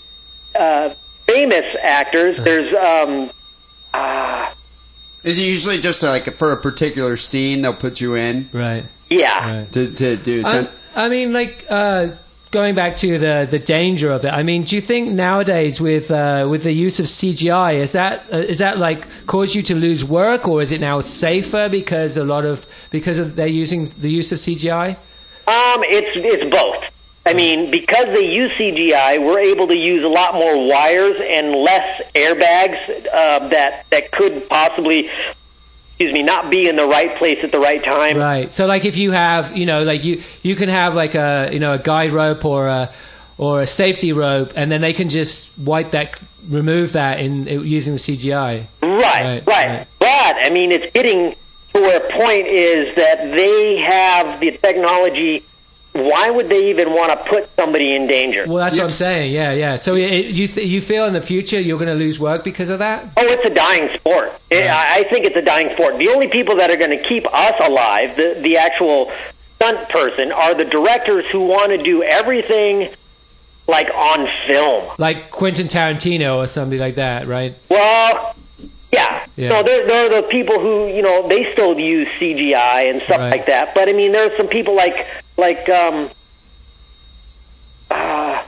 uh, famous actors. There's um, uh, Is it usually just like for a particular scene they'll put you in Right. yeah, Right. to, to do I. I mean, like uh, going back to the the danger of it. I mean, do you think nowadays with uh, with the use of CGI is that uh, is that like cause you to lose work, or is it now safer because a lot of because of they're using the use of CGI? Um, it's it's both. I mean, because they use CGI, we're able to use a lot more wires and less airbags uh, that that could possibly, excuse me, not be in the right place at the right time. Right. So like if you have, you know, like you you can have like a you know a guide rope or a or a safety rope, and then they can just wipe that, remove that in using the CGI. Right, Right, right, right. But I mean, it's getting to where a point is that they have the technology. Why would they even want to put somebody in danger? Well, that's what I'm saying. Yeah, yeah. So it, you th- you feel in the future you're going to lose work because of that? Oh, it's a dying sport. It, I I think it's a dying sport. The only people that are going to keep us alive, the the actual stunt person, are the directors who want to do everything like on film. Like Quentin Tarantino or somebody like that, right? Well, yeah. Yeah. No, there, there are the people who you know they still use CGI and stuff Right. like that. But I mean, there are some people like like um, uh,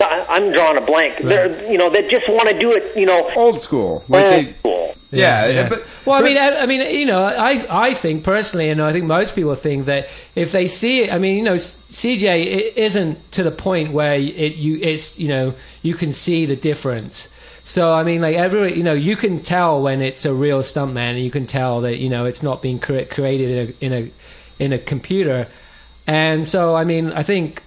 I- I'm drawing a blank. There, you know, that just want to do it. You know, Old school. Like old they, school. yeah, but well, I mean, I, I mean, you know, I I think personally, and I think most people think that if they see it, I mean, you know, CGI it isn't to the point where it you it's you know you can see the difference. So I mean, like every you know, you can tell when it's a real stuntman, and you can tell that you know it's not being cre- created in a in a in a computer. And so, I mean, I think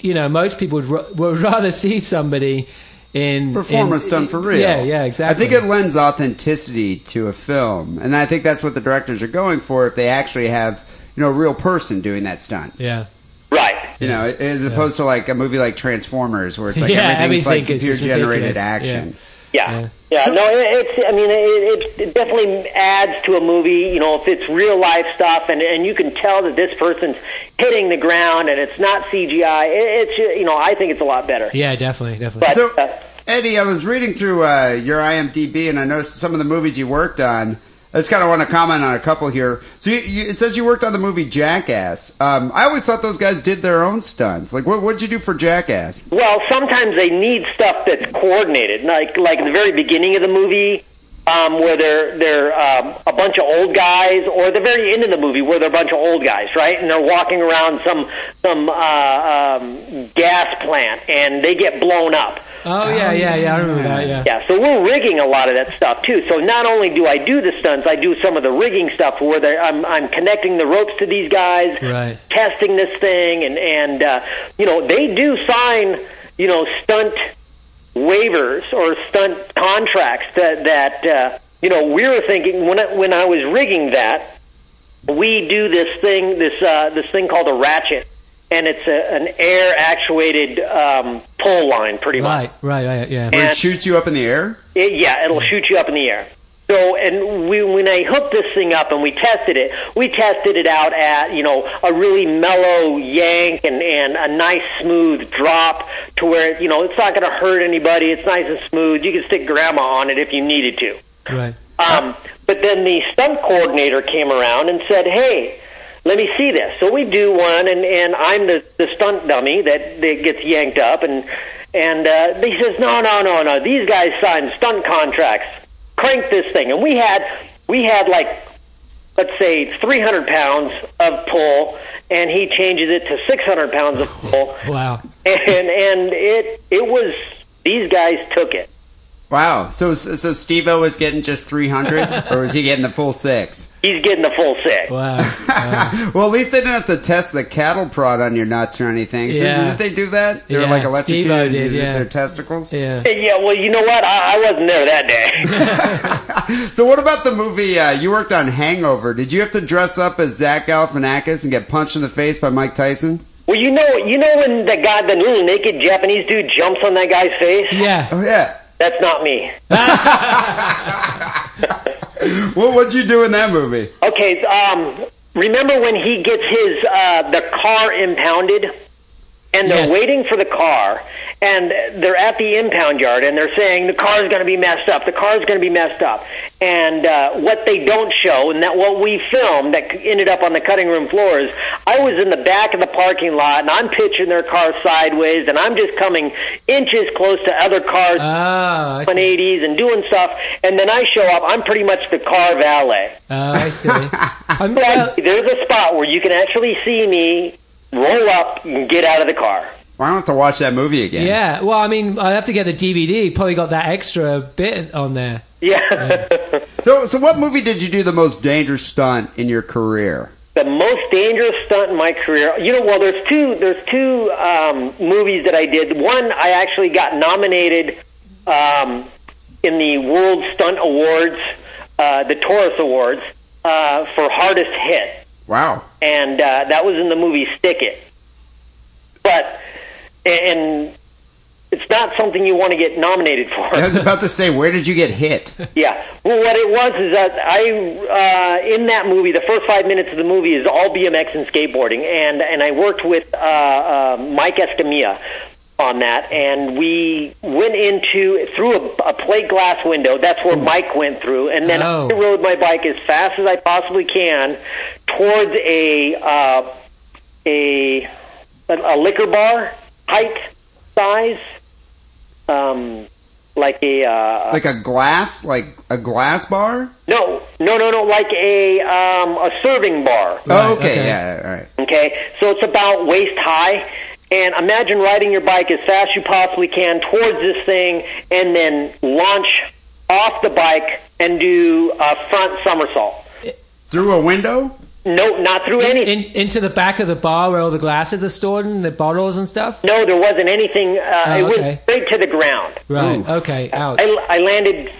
you know most people would, r- would (laughs) rather see somebody in performance in, a stunt for real. Yeah, yeah, exactly. I think it lends authenticity to a film, and I think that's what the directors are going for. If they actually have, you know, a real person doing that stunt, yeah. Right. you know, as opposed to like a movie like Transformers, where it's like (laughs) Yeah, everything's like everything is just computer generated action. Yeah. Yeah. Yeah, no, it, it's. I mean, it, it, it definitely adds to a movie. You know, if it's real life stuff, and and you can tell that this person's hitting the ground, and it's not CGI. It, it's you know, I think it's a lot better. Yeah, definitely, definitely. But So, uh, Eddie, I was reading through uh, your IMDb, and I noticed some of the movies you worked on. I just kind of want to comment on a couple here. So you, you, it says you worked on the movie Jackass. Um, I always thought those guys did their own stunts. Like, what what'd you do for Jackass? Well, sometimes they need stuff that's coordinated, like like the very beginning of the movie, um, where they're they're um, a bunch of old guys, or the very end of the movie where they're a bunch of old guys, right? And they're walking around some some uh, um, gas plant, and they get blown up. Oh yeah, yeah, yeah. I remember that. Yeah. Yeah, so we're rigging a lot of that stuff too. So not only do I do the stunts, I do some of the rigging stuff where they're- I'm I'm connecting the ropes to these guys, Right. testing this thing, and and uh, you know they do sign you know stunt waivers or stunt contracts that that uh, you know we were thinking when I, when I was rigging that we do this thing this uh, this thing called a ratchet. And it's a, an air actuated um, pull line, pretty much. Right, right, right. Yeah. Where it shoots you up in the air? It, yeah, it'll shoot you up in the air. So, and we, when I hooked this thing up and we tested it, we tested it out at, you know, a really mellow yank and, and a nice smooth drop to where, you know, it's not going to hurt anybody. It's nice and smooth. You can stick grandma on it if you needed to. Right. Um, but then the stunt coordinator came around and said, "Hey, let me see this." So we do one, and and I'm the the stunt dummy that that gets yanked up, and and uh, he says, "No, no, no, no. These guys signed stunt contracts. Crank this thing." And we had we had like let's say 300 pounds of pull, and he changes it to 600 pounds of pull (laughs) Wow. and and it it was These guys took it. Wow. So so, so Steve-O was getting just 300 (laughs) or was he getting the full 6? He's getting the full six. Wow. Wow. (laughs) Well, at least they didn't have to test the cattle prod on your nuts or anything. So Yeah. didn't they do that? They were like Steve-O electrocuted did, yeah. their testicles. yeah. Yeah, well, you know what? I, I wasn't there that day. (laughs) So what about the movie uh, you worked on Hangover? Did you have to dress up as Zach Galifianakis and get punched in the face by Mike Tyson? well, you know, you know when the guy, the little naked Japanese dude, jumps on that guy's face. Yeah. Oh yeah. That's not me. (laughs) Well, what'd you do in that movie? Okay, um, remember when he gets his uh, the car impounded, and they're Yes. waiting for the car, and they're at the impound yard, and they're saying the car's going to be messed up, the car's going to be messed up, and uh, what they don't show, and that what we filmed that ended up on the cutting room floor is I was in the back of the parking lot, and I'm pitching their car sideways, and I'm just coming inches close to other cars. Ah, see. 180s and doing stuff, and then I show up. I'm pretty much the car valet. Oh, I see. (laughs) I'm, well, uh, There's a spot where you can actually see me roll up and get out of the car. Well, I don't have to watch that movie again. yeah. Well, I mean, I have to get the DVD. Probably got that extra bit on there. Yeah. (laughs) So, so what movie did you do the most dangerous stunt in your career? the most dangerous stunt in my career. You know, well, there's two. There's two um, movies that I did. One, I actually got nominated um, in the World Stunt Awards, uh, the Taurus Awards, uh, for hardest hit. Wow. and uh, that was in the movie Stick It. But and it's not something you want to get nominated for. I was about to say, where did you get hit? (laughs) yeah. Well, what it was is that I uh, in that movie, the first five minutes of the movie is all BMX and skateboarding, and and I worked with uh, uh, Mike Escamilla on that, and we went into through a, a plate glass window. That's where Mike went through, and then Oh. I rode my bike as fast as I possibly can towards a uh, a a liquor bar height size, um, like a uh, Like a glass, like a glass bar? no no no no like a um, a serving bar. oh, okay, okay. yeah, all right. Okay, so it's about waist high. And imagine riding your bike as fast as you possibly can towards this thing, and then launch off the bike and do a front somersault. Through a window? No, not through anything. In, into the back of the bar where all the glasses are stored and the bottles and stuff. no, there wasn't anything. Uh, Oh, it was okay. straight to the ground. Right. Ooh. Okay. Ouch. I, I landed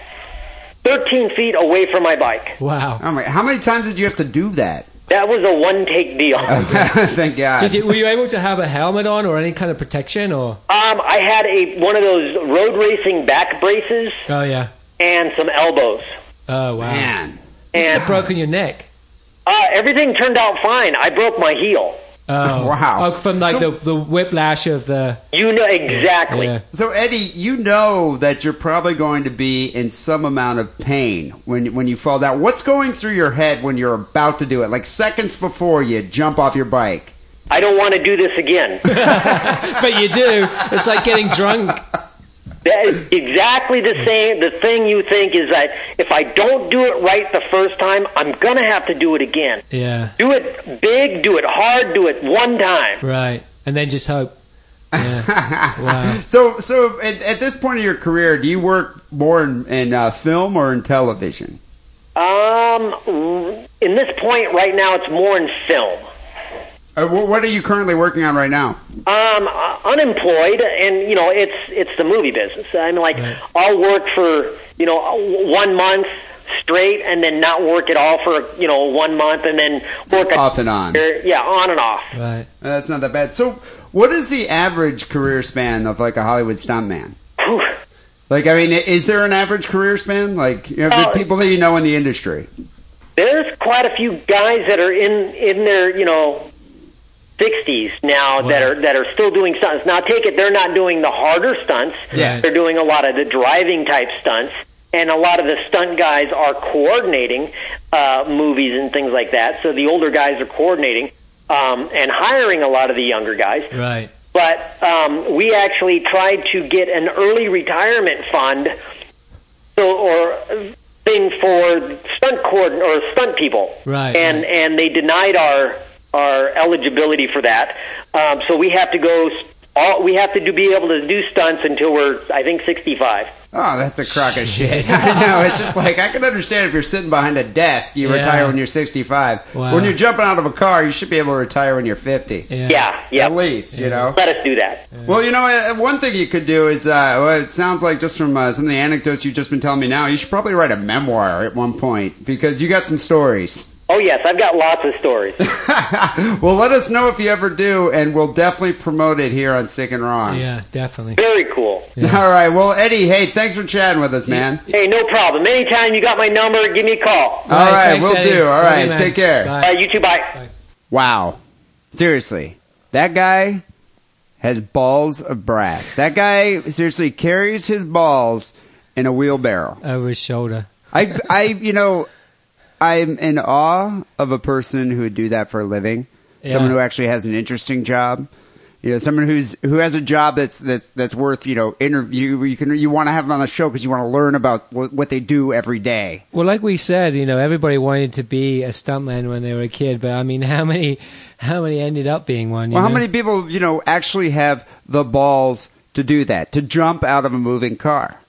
13 feet away from my bike. Wow. Oh my, how many times did you have to do that? That was a one take deal. (laughs) Thank God. Did you, were you able to have a helmet on or any kind of protection or? Um, I had a one of those road racing back braces Oh yeah. and some elbows. Oh wow. Man. And Broken your neck. uh, everything turned out fine. I broke my heel. Oh (laughs) Wow. Oh, from like So- the the whiplash of the. You know exactly. Yeah. So Eddie, you know that you're probably going to be in some amount of pain when when you fall down. What's going through your head when you're about to do it? Like seconds before you jump off your bike. I don't want to do this again. (laughs) But you do. It's like getting drunk. (laughs) that is exactly the same. The thing you think is that if I don't do it right the first time, I'm gonna have to do it again. Yeah. Do it big, do it hard, do it one time. Right. And then just hope. Yeah. (laughs) wow. So so at, at this point in your career, do you work more in, in uh, film or in television? Um, in this point right now, it's more in film. Uh, what are you currently working on right now? Um, uh, unemployed, and you know, it's it's the movie business. I mean, like Right. I'll work for you know one month straight, and then not work at all for you know one month, and then work Off and on. Yeah, on and off. Right. Uh, That's not that bad. So, what is the average career span of like a Hollywood stuntman? Like, I mean, is there an average career span? Like, you know, the Oh. people that you know in the industry. There's quite a few guys that are in in their you know. 60s now that are that are still doing stunts. Now take it they're not doing the harder stunts. Yeah. They're doing a lot of the driving type stunts and a lot of the stunt guys are coordinating uh, movies and things like that. So the older guys are coordinating um, and hiring a lot of the younger guys. Right. But um, we actually tried to get an early retirement fund, so or thing for stunt cord or stunt people, Right, And right. and they denied our our eligibility for that. Um, so we have to go all we have to do be able to do stunts until we're I think 65. Oh, that's a crock of shit. (laughs) I know. It's just like I can understand if you're sitting behind a desk, you Yeah. retire when you're 65. Wow. When you're jumping out of a car, you should be able to retire when you're 50. Yeah. Yeah, yeah. At least, you know. Let us do that. Well, you know, uh, one thing you could do is, uh, well, it sounds like just from uh, some of the anecdotes you've just been telling me now, you should probably write a memoir at one point because you got some stories. Oh yes, I've got lots of stories. (laughs) well, let us know if you ever do, and we'll definitely promote it here on Sick and Wrong. Yeah, definitely. Very cool. (laughs) All right. Well, Eddie, hey, thanks for chatting with us, man. Hey, no problem. Anytime you got my number, give me a call. All right, thanks, we'll Eddie. do. All Love you, take care. Bye. Uh, you too. Bye. Wow. Seriously. That guy has balls of brass. That guy seriously carries his balls in a wheelbarrow. Over his shoulder. I, I, you know, I'm in awe of a person who would do that for a living. Someone who actually has an interesting job. You know, someone who's who has a job that's that's that's worth you know interview. You can you want to have them on the show because you want to learn about what, what they do every day. Well, like we said, you know, everybody wanted to be a stuntman when they were a kid, but I mean, how many, how many ended up being one? you Well, how many people, you know, actually have the balls to do that, to jump out of a moving car?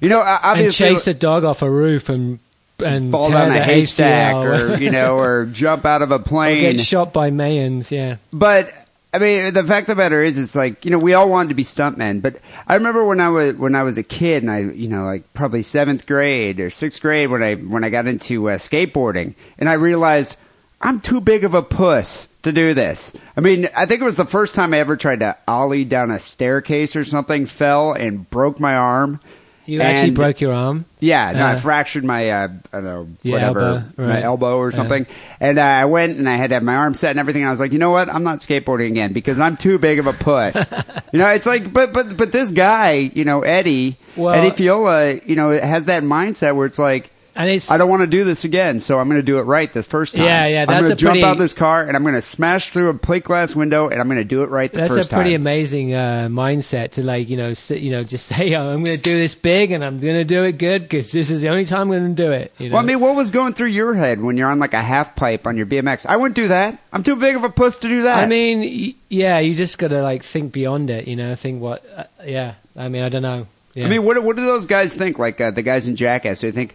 You know, o- and obviously, chase a dog off a roof and and fall down a haystack, ACL, or you know, or (laughs) jump out of a or plane. get shot by Mayans. Yeah, But I mean, the fact of the matter is, it's like you know, we all wanted to be stuntmen. But I remember when I was when I was a kid, and I, you know, like probably seventh grade or sixth grade when I when I got into uh, skateboarding, and I realized I'm too big of a puss to do this. I mean, I think it was the first time I ever tried to ollie down a staircase or something, fell and broke my arm. You actually broke your arm. Yeah, no, I Uh, fractured my, uh, I don't know, Your whatever, elbow, my right. elbow or Yeah. something. And uh, I went and I had to have my arm set and everything. I was like, you know what? I'm not skateboarding again because I'm too big of a puss. (laughs) you know, it's like, but but but this guy, you know, Eddie, Well- Eddie Fiola, you know, has that mindset where it's like. And it's I don't want to do this again, so I'm going to do it right the first time. Yeah, yeah, that's I'm going to jump pretty- out of this car and I'm going to smash through a plate glass window and I'm going to do it right the first time. that's a pretty time. amazing uh, mindset to like you know sit, you know just (laughs) say oh, I'm going to do this big and I'm going to do it good because this is the only time I'm going to do it. You know? Well, I mean, what was going through your head when you're on like a half pipe on your BMX? I wouldn't do that. I'm too big of a puss to do that. I mean, y- yeah, you just got to like think beyond it. You know, think what. Uh, yeah, I mean, I don't know. Yeah. I mean, what what do those guys think? Like uh, the guys in Jackass, they think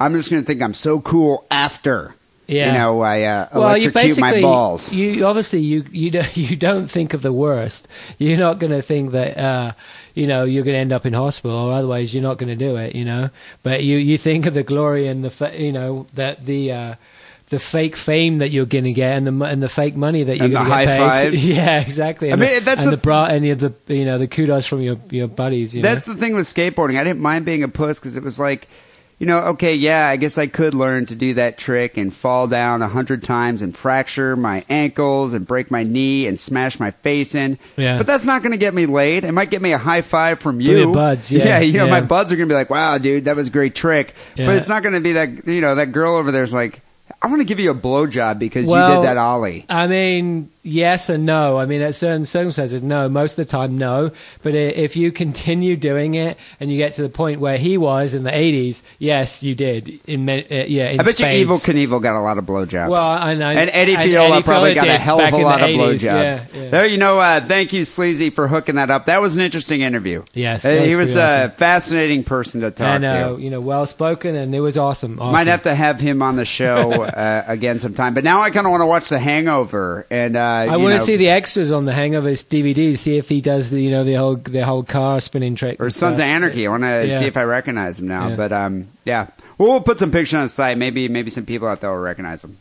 I'm just going to think I'm so cool after. Yeah. You know, I uh, well, you electrocute basically my balls. you obviously you you (laughs) don't you don't think of the worst. You're not going to think that uh, you know you're going to end up in hospital, or otherwise you're not going to do it. You know, but you you think of the glory and the you know that the. Uh, the fake fame that you're going to get, and the and the fake money that you're And going the to get high paid. fives. (laughs) Yeah, exactly. I mean, the, that's and a- the bra, any of the you know the kudos from your your buddies. You That's know? the thing with skateboarding. I didn't mind being a puss because it was like, you know, okay, yeah, I guess I could learn to do that trick and fall down a hundred times and fracture my ankles and break my knee and smash my face in. Yeah. But that's not going to get me laid. It might get me a high five from you. your buds, (laughs) yeah, you know, yeah. my buds are going to be like, wow, dude, that was a great trick. Yeah. But it's not going to be that, you know, that girl over there's like, I want to give you a blowjob because you did that ollie. I mean, yes and no. I mean, at certain circumstances, no. Most of the time, no. But if you continue doing it and you get to the point where he was in the '80s, yes, you did. In uh, yeah, in I bet spades. you Evel Knievel got a lot of blowjobs. Well, I know. And Eddie Eddie probably got a hell of a lot of blowjobs. yeah, yeah. There, you know, uh, thank you, Sleazy, for hooking that up. That was an interesting interview. Yes, Uh, he was was a awesome. fascinating person to talk and to. you know, well spoken, and it was awesome. awesome. Might have to have him on the show (laughs) uh, again sometime. But now I kind of want to watch The Hangover, and uh, I want to see the extras on the Hangover's DVD. See if he does the you know the whole the whole car spinning trick. or Sons of. Anarchy. I want to Yeah. see if I recognize him now. Yeah. But um, yeah, well, we'll put some pictures on the site. Maybe maybe some people out there will recognize him.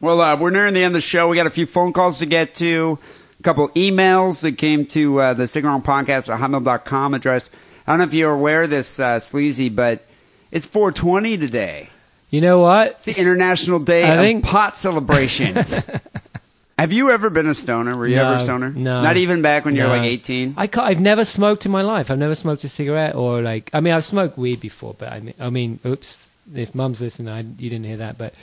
Well, uh, we're nearing the end of the show. We got a few phone calls to get to, a couple emails that came to uh, the Signal Podcast at hotmail.com address. I don't know if you're aware of this, uh, Sleazy, but it's 420 today. You know what? It's the International Day I of think- Pot Celebration. (laughs) (laughs) Have you ever been a stoner? Were you No, ever a stoner? no. Not even back when you were like 18? I I've never smoked in my life. I've never smoked a cigarette or like. I mean, I've smoked weed before, but I mean, I mean, oops, if Mum's listening, I, you didn't hear that, but,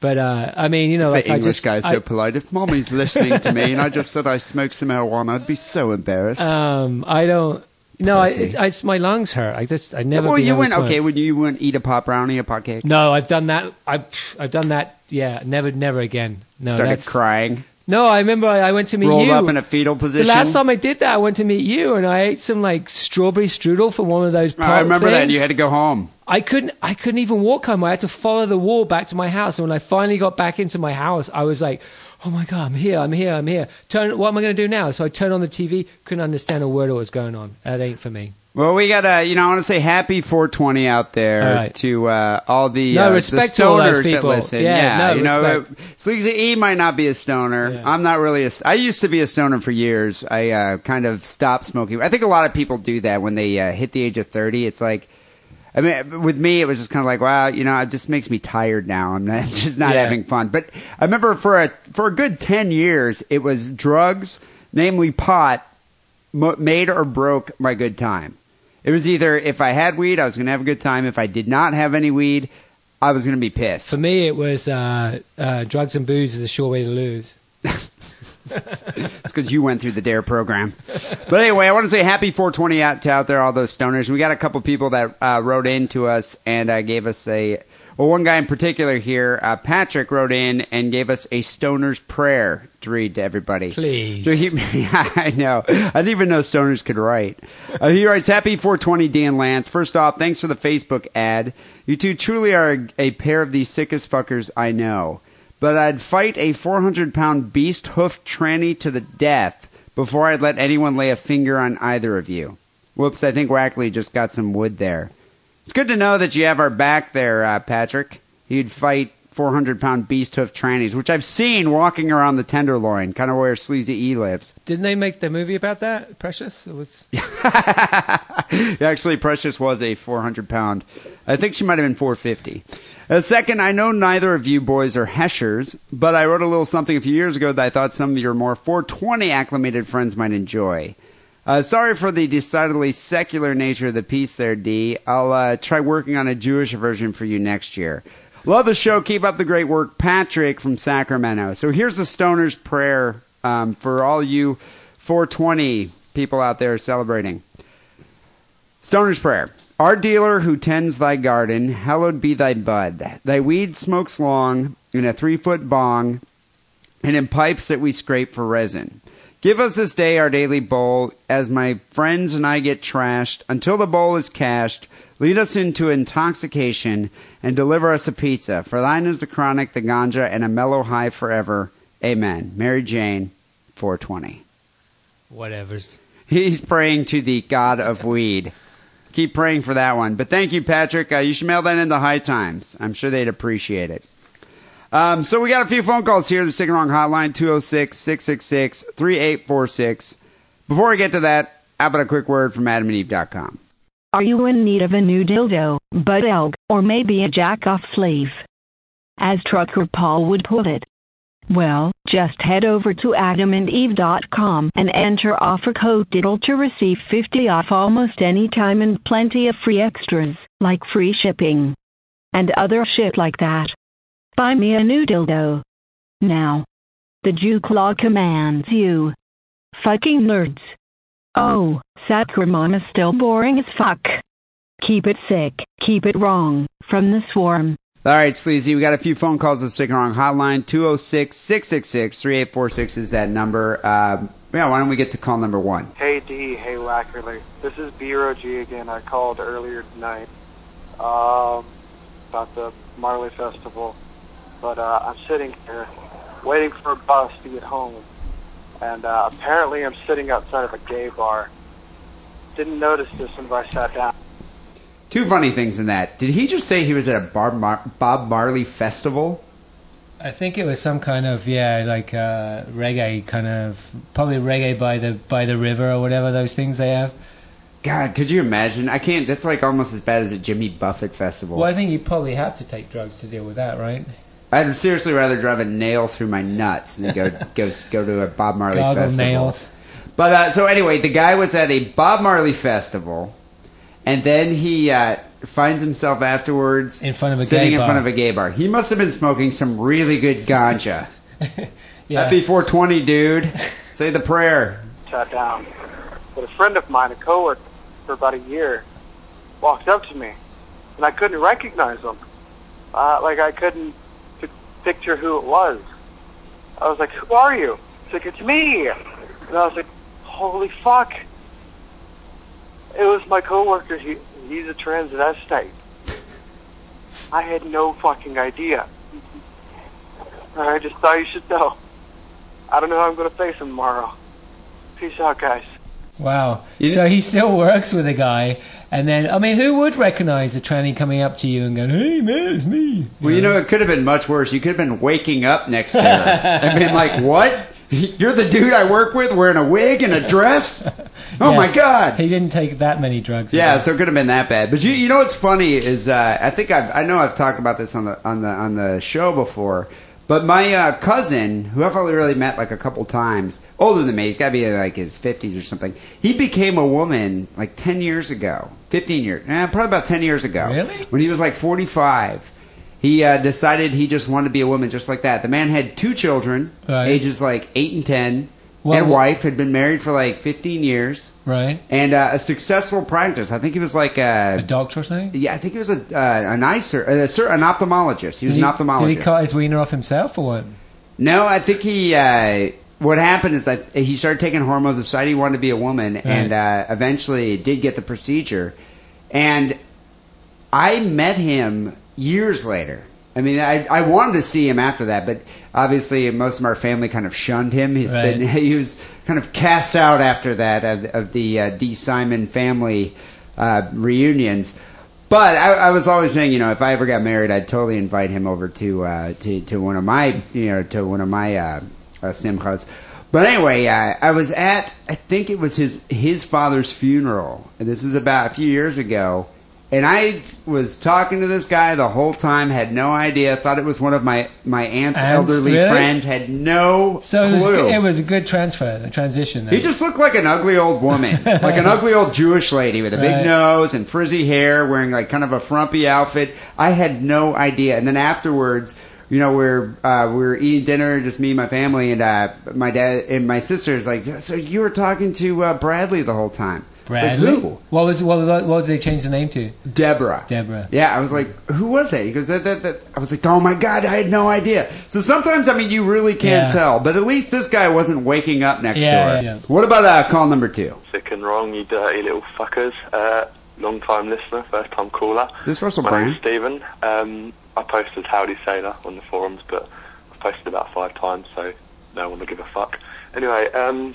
but uh, I mean, you know, like the I English just, guy's I, so polite. If mommy's listening to me and I just said I smoked some marijuana, I'd be so embarrassed. um, I don't. No, I, it's, I, my lungs hurt. I just, I never. well, you went okay. Would you wouldn't eat a pop brownie, a pot cake? No, I've done that. I've, I've done that. Yeah, never, never again. No, Started crying. No, I remember I, I went to meet rolled you. up in a fetal position. the last time I did that, I went to meet you, and I ate some like strawberry strudel from one of those. I remember that. things. You had to go home. I couldn't. I couldn't even walk home. I had to follow the wall back to my house. And when I finally got back into my house, I was like, "Oh my god, I'm here! I'm here! I'm here!" Turn. What am I going to do now? So I turned on the TV. Couldn't understand a word of what was going on. That ain't for me. Well, we got to, you know, I want to say happy 420 out there All right. to uh, all the, No, uh, respect the to all those stoners that people. listen. Yeah, no, you know, respect. uh, Sleazy E might not be a stoner. Yeah. I'm not really a. I used to be a stoner for years. I uh, kind of stopped smoking. I think a lot of people do that when they uh, hit the age of 30. It's like, I mean, with me, it was just kind of like, wow, you know, it just makes me tired now. I'm not, (laughs) just not Yeah. having fun. But I remember for a for a good 10 years, it was drugs, namely pot, mo- made or broke my good time. It was either if I had weed, I was going to have a good time. If I did not have any weed, I was going to be pissed. For me, it was uh, uh, drugs and booze is a sure way to lose. (laughs) It's because you went through the DARE program. But anyway, I want to say happy 420 out to out there, all those stoners. We got a couple people that uh, wrote in to us and uh, gave us a. Well, one guy in particular here, uh, Patrick, wrote in and gave us a stoner's prayer to read to everybody. Please. So he, (laughs) I know. I didn't even know stoners could write. Uh, he writes, Happy 420, Dan Lance. First off, thanks for the Facebook ad. You two truly are a, a pair of the sickest fuckers I know. But I'd fight a 400 pound beast hoof tranny to the death before I'd let anyone lay a finger on either of you. Whoops, I think Wackerly just got some wood there. It's good to know that you have our back there, uh, Patrick. You'd fight 400 pound beast hoof trannies, which I've seen walking around the Tenderloin, kind of where Sleazy E lives. Didn't they make the movie about that? Precious. It was. (laughs) Actually, Precious was a 400 pound. I think she might have been 450. Uh, second, I know neither of you boys are Heshers, but I wrote a little something a few years ago that I thought some of your more 420 acclimated friends might enjoy. Uh, sorry for the decidedly secular nature of the piece there, D. I'll uh, try working on a Jewish version for you next year. Love the show. Keep up the great work. Patrick from Sacramento. So here's the Stoner's Prayer um, for all you 420 people out there celebrating. Stoner's Prayer. Our dealer who tends thy garden, hallowed be thy bud. Thy weed smokes long in a three foot bong, and in pipes that we scrape for resin. Give us this day our daily bowl, as my friends and I get trashed, until the bowl is cashed. Lead us into intoxication, and deliver us a pizza. For thine is the chronic, the ganja, and a mellow high forever. Amen. Mary Jane, 420. Whatever's. He's praying to the God of weed. Keep praying for that one. But thank you, Patrick. Uh, you should mail that in to High Times. I'm sure they'd appreciate it. Um, so we got a few phone calls here. The Sick and Wrong Hotline, 206-666-3846. Before I get to that, how about a quick word from adamandeve.com? Are you in need of a new dildo, butt elk, or maybe a jack off sleeve? As trucker Paul would put it. Well, just head over to adamandeve.com and enter offer code DIDDLE to receive 50 off almost any time and plenty of free extras, like free shipping. And other shit like that. Buy me a new dildo. Now. The Jew Claw commands you. Fucking nerds. Oh, Sacramon is still boring as fuck. Keep it sick, keep it wrong, from the swarm. All right, Sleazy, we got a few phone calls to the Sick and Wrong Hotline. 206-666-3846 is that number. Uh, yeah, why don't we get to call number one? Hey D, hey Wackerly. This is B G again. I called earlier tonight um, about the Marley Festival, but uh, I'm sitting here waiting for a bus to get home, and uh, apparently I'm sitting outside of a gay bar. Didn't notice this until I sat down. Two funny things in that. Did he just say he was at a Bob, Mar- Bob Marley festival? I think it was some kind of yeah, like uh, reggae kind of probably reggae by the by the river or whatever those things they have. God, could you imagine? I can't. That's like almost as bad as a Jimmy Buffett festival. Well, I think you probably have to take drugs to deal with that, right? I'd seriously rather drive a nail through my nuts than go (laughs) go go to a Bob Marley Goggle festival. nails. But uh, so anyway, the guy was at a Bob Marley festival, and then he uh, finds himself afterwards In front of a sitting gay in bar. front of a gay bar. He must have been smoking some really good ganja. (laughs) Yeah. Happy 420, dude. (laughs) Say the prayer. Sat down. But a friend of mine, a coworker for about a year, walked up to me, and I couldn't recognize him. Uh, like I couldn't p- picture who it was. I was like, "Who are you?" He's like, "It's me." And I was like, "Holy fuck!" It was my coworker. He he's a transvestite. I had no fucking idea. I just thought you should know. I don't know how I'm gonna face him tomorrow. Peace out, guys. Wow. So he still works with a guy, and then I mean, who would recognize a tranny coming up to you and going, "Hey, man, it's me"? Well, you know, it could have been much worse. You could have been waking up next to her and been (laughs) like, "What? You're the dude I work with wearing a wig and a dress? Oh Yeah. my god!" He didn't take that many drugs. Yeah, so it could have been that bad. But you, you know what's funny is uh, I think I've, I know I've talked about this on the on the on the show before. But my uh, cousin, who I've only really met like a couple times, older than me, he's got to be in like his fifties or something. He became a woman like ten years ago, fifteen years, eh, probably about ten years ago. Really? When he was like forty-five, he uh, decided he just wanted to be a woman, just like that. The man had two children, Right. ages like eight and ten, Well, and wife had been married for like fifteen years right. and uh, a successful practice. I think he was like A a, doctor or something. yeah, I think he was a uh, an eye sur- a sur- an ophthalmologist. He was did an ophthalmologist. Did he cut his wiener off himself or what? no, I think he. Uh, what happened is that he started taking hormones. Decided he wanted to be a woman, and uh, eventually did get the procedure. And I met him years later. I mean, I, I wanted to see him after that, but obviously most of our family kind of shunned him. He's Right. been (laughs) he was kind of cast out after that of, of the uh, D. Simon family uh, reunions. But I, I was always saying, you know, if I ever got married, I'd totally invite him over to uh, to to one of my you know to one of my uh, simchas. But anyway, uh, I was at I think it was his his father's funeral, and this is about a few years ago. And I was talking to this guy the whole time, had no idea. Thought it was one of my my aunt's Aunts, elderly really? friends. Had no So it was, clue. it was a good transfer, the transition. Then. He just looked like an ugly old woman, (laughs) like an ugly old Jewish lady with a big Right. nose and frizzy hair, wearing like kind of a frumpy outfit. I had no idea. And then afterwards, you know, we're uh, we were eating dinner, just me and my family, and uh, my dad and my sister's like, "So you were talking to uh, Bradley the whole time?" It's like, Bradley. "Who?" what was what, what, what did they change the name to? Deborah. Deborah. Yeah, I was like, who was that? He goes, that, that, that. I was like, oh my god, I had no idea. So sometimes, I mean, you really can't Yeah. tell. But at least this guy wasn't waking up next Yeah, to her. yeah, yeah. What about uh, call number two? Sick and wrong, you dirty little fuckers. Uh, long time listener, first time caller. Is this Russell My Brand? name's Stephen. Um, I posted Howdy Sailor on the forums, but I've posted about five times, so no one will give a fuck. Anyway, um,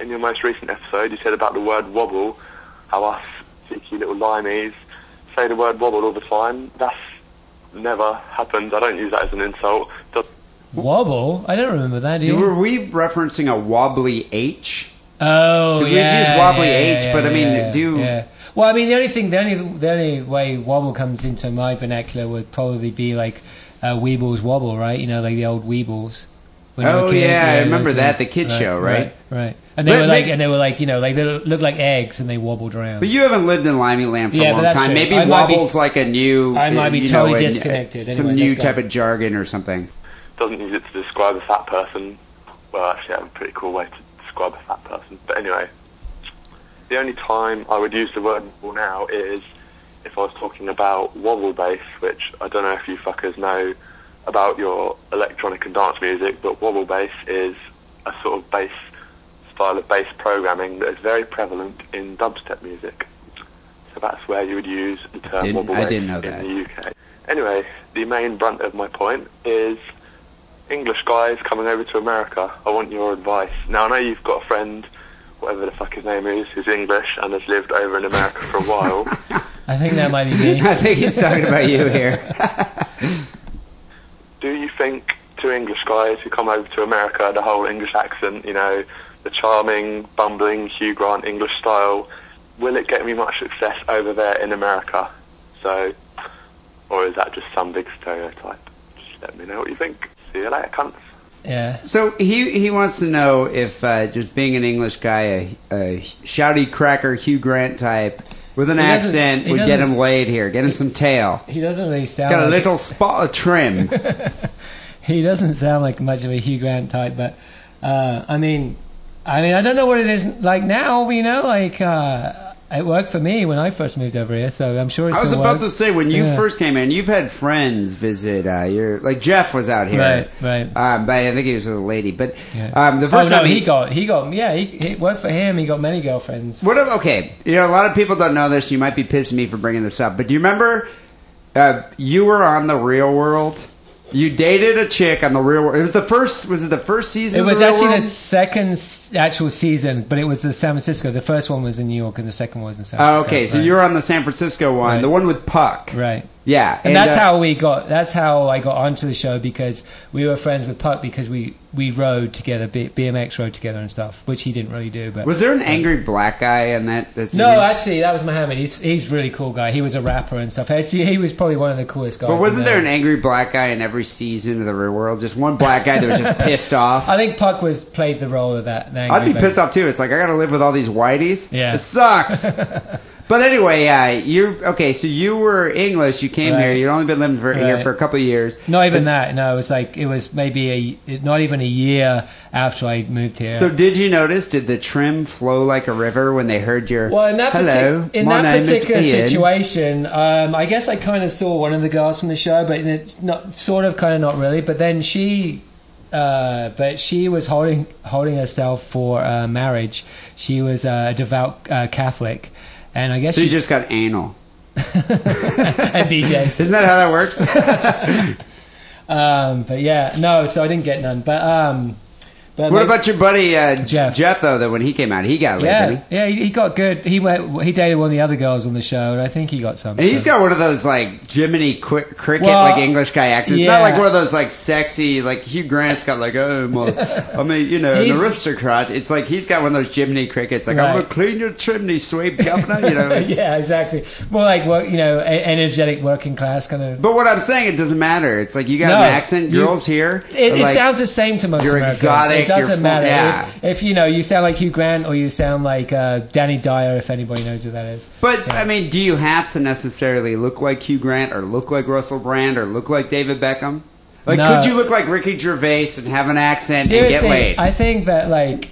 in your most recent episode, you said about the word wobble, how us cheeky little limeys say the word wobble all the time. That's never happened. I don't use that as an insult. Does- Wobble? I don't remember that. Do? Were we referencing a wobbly H? Oh, 'Cause we've used wobbly yeah, H, yeah, but I mean, yeah, do- Yeah. Well, I mean, the only thing, the only, the only way wobble comes into my vernacular would probably be like uh, Weebles Wobble, right? You know, like the old Weebles. When Oh, was yeah, I remember that, things. the kids show, right? Right. right. And they But were like, make- and they were like, you know, like they looked like eggs, and they wobbled around. But you haven't lived in Limey Land for Yeah, a but long that's time. true. Maybe I might be- wobble's like a new. I might be totally know, a- disconnected. Some new type of jargon or something. doesn't use it to describe a fat person. Well, actually, I have a pretty cool way to describe a fat person. But anyway, the only time I would use the word wobble now is if I was talking about wobble bass, which I don't know if you fuckers know about your electronic and dance music, but wobble bass is a sort of bass style of bass programming that is very prevalent in dubstep music. So that's where you would use the term Didn't- wobble bass in the UK. Anyway, the main brunt of my point is English guys coming over to America. I want your advice. Now I know you've got a friend, whatever the fuck his name is, who's English and has lived over in America for a while. (laughs) I think that might be me. (laughs) I think he's talking about you here. (laughs) Do you think two English guys who come over to America, the whole English accent, you know, the charming, bumbling Hugh Grant English style, will it get me much success over there in America? So, or is that just some big stereotype? Just let me know what you think. See you later, cunts. Yeah. So he he wants to know if uh, just being an English guy, a, a shouty cracker Hugh Grant type with an accent he would get him laid here, get him some tail. He doesn't really sound Got a like little spot of trim. (laughs) he doesn't sound like much of a Hugh Grant type, but uh, I mean, I mean, I don't know what it is like now. You know, like uh, it worked for me when I first moved over here, so I'm sure it I was about works. to say when you Yeah. first came in, you've had friends visit. Uh, your like Jeff was out here, Right, right. Um, but I think he was with a lady. But Yeah. um, the oh first no, time he got he got yeah, he, it worked for him. He got many girlfriends. What? if- Okay, you know a lot of people don't know this. You might be pissing me for bringing this up, but do you remember uh, you were on the Real World? You dated a chick on the Real World. It was the first. Was it the first season? It was the actually World? the second s- actual season, but it was the San Francisco. The first one was in New York, and the second one was in San Oh, Francisco. okay, so right. you're on the San Francisco one, Right. the one with Puck. right. Yeah, And, that's uh, how we got. That's how I got onto the show because we were friends with Puck because we we rode together, B, BMX rode together and stuff, which he didn't really do. But Was there an angry black guy in that? that no, actually, that was Mohammed. He's he's really cool guy. He was a rapper and stuff. Actually, he was probably one of the coolest guys. But wasn't there an angry black guy in every season of the Real World? Just one black guy that was just (laughs) pissed off. I think Puck was played the role of that. I'd be baby. pissed off too. It's like I got to live with all these whiteys. Yeah. it sucks. (laughs) but anyway, yeah, you okay? So you were English. You came Right. here. You'd only been living for, here for a couple of years. Not even But- that. No, it was like it was maybe a not even a year after I moved here. So did you notice? Did the trim flow like a river when they heard your Well, in that, hello? partic- in that particular situation, um, I guess I kind of saw one of the girls from the show, but it's not sort of, kind of, not really. But then she, uh, but she was holding holding herself for uh, marriage. She was uh, a devout uh, Catholic, and I guess So she you just got anal. (laughs) and BJ's. Isn't that how that works? (laughs) Um, but yeah, no. So I didn't get none. But um, but what my- about your buddy uh, Jeff. Jeff though? That when he came out, he got laid. didn't he? Yeah, yeah, he, he got good. He went. He dated one of the other girls on the show, and I think he got some. And he's so- got one of those like Jiminy Qu- Cricket Well, like English guy accents. yeah. Not like one of those like sexy like Hugh Grant's got like oh well, I mean you know an aristocrat. It's like he's got one of those Jiminy Crickets like I'm gonna clean your chimney sweep governor. You know. (laughs) yeah, exactly. More like work, you know, energetic working class kind of. But what I'm saying, it doesn't matter. It's like you got No, an accent. you- Girls here, It, it like, sounds the same to most you're Americans. exotic, it doesn't matter yeah. if, if you know you sound like Hugh Grant or you sound like uh, Danny Dyer. If anybody knows who that is. But So- I mean, do you have to necessarily look like Hugh Grant or look like Russell Brand or look like David Beckham? Like, No. could you look like Ricky Gervais and have an accent seriously, and get laid? I think that like,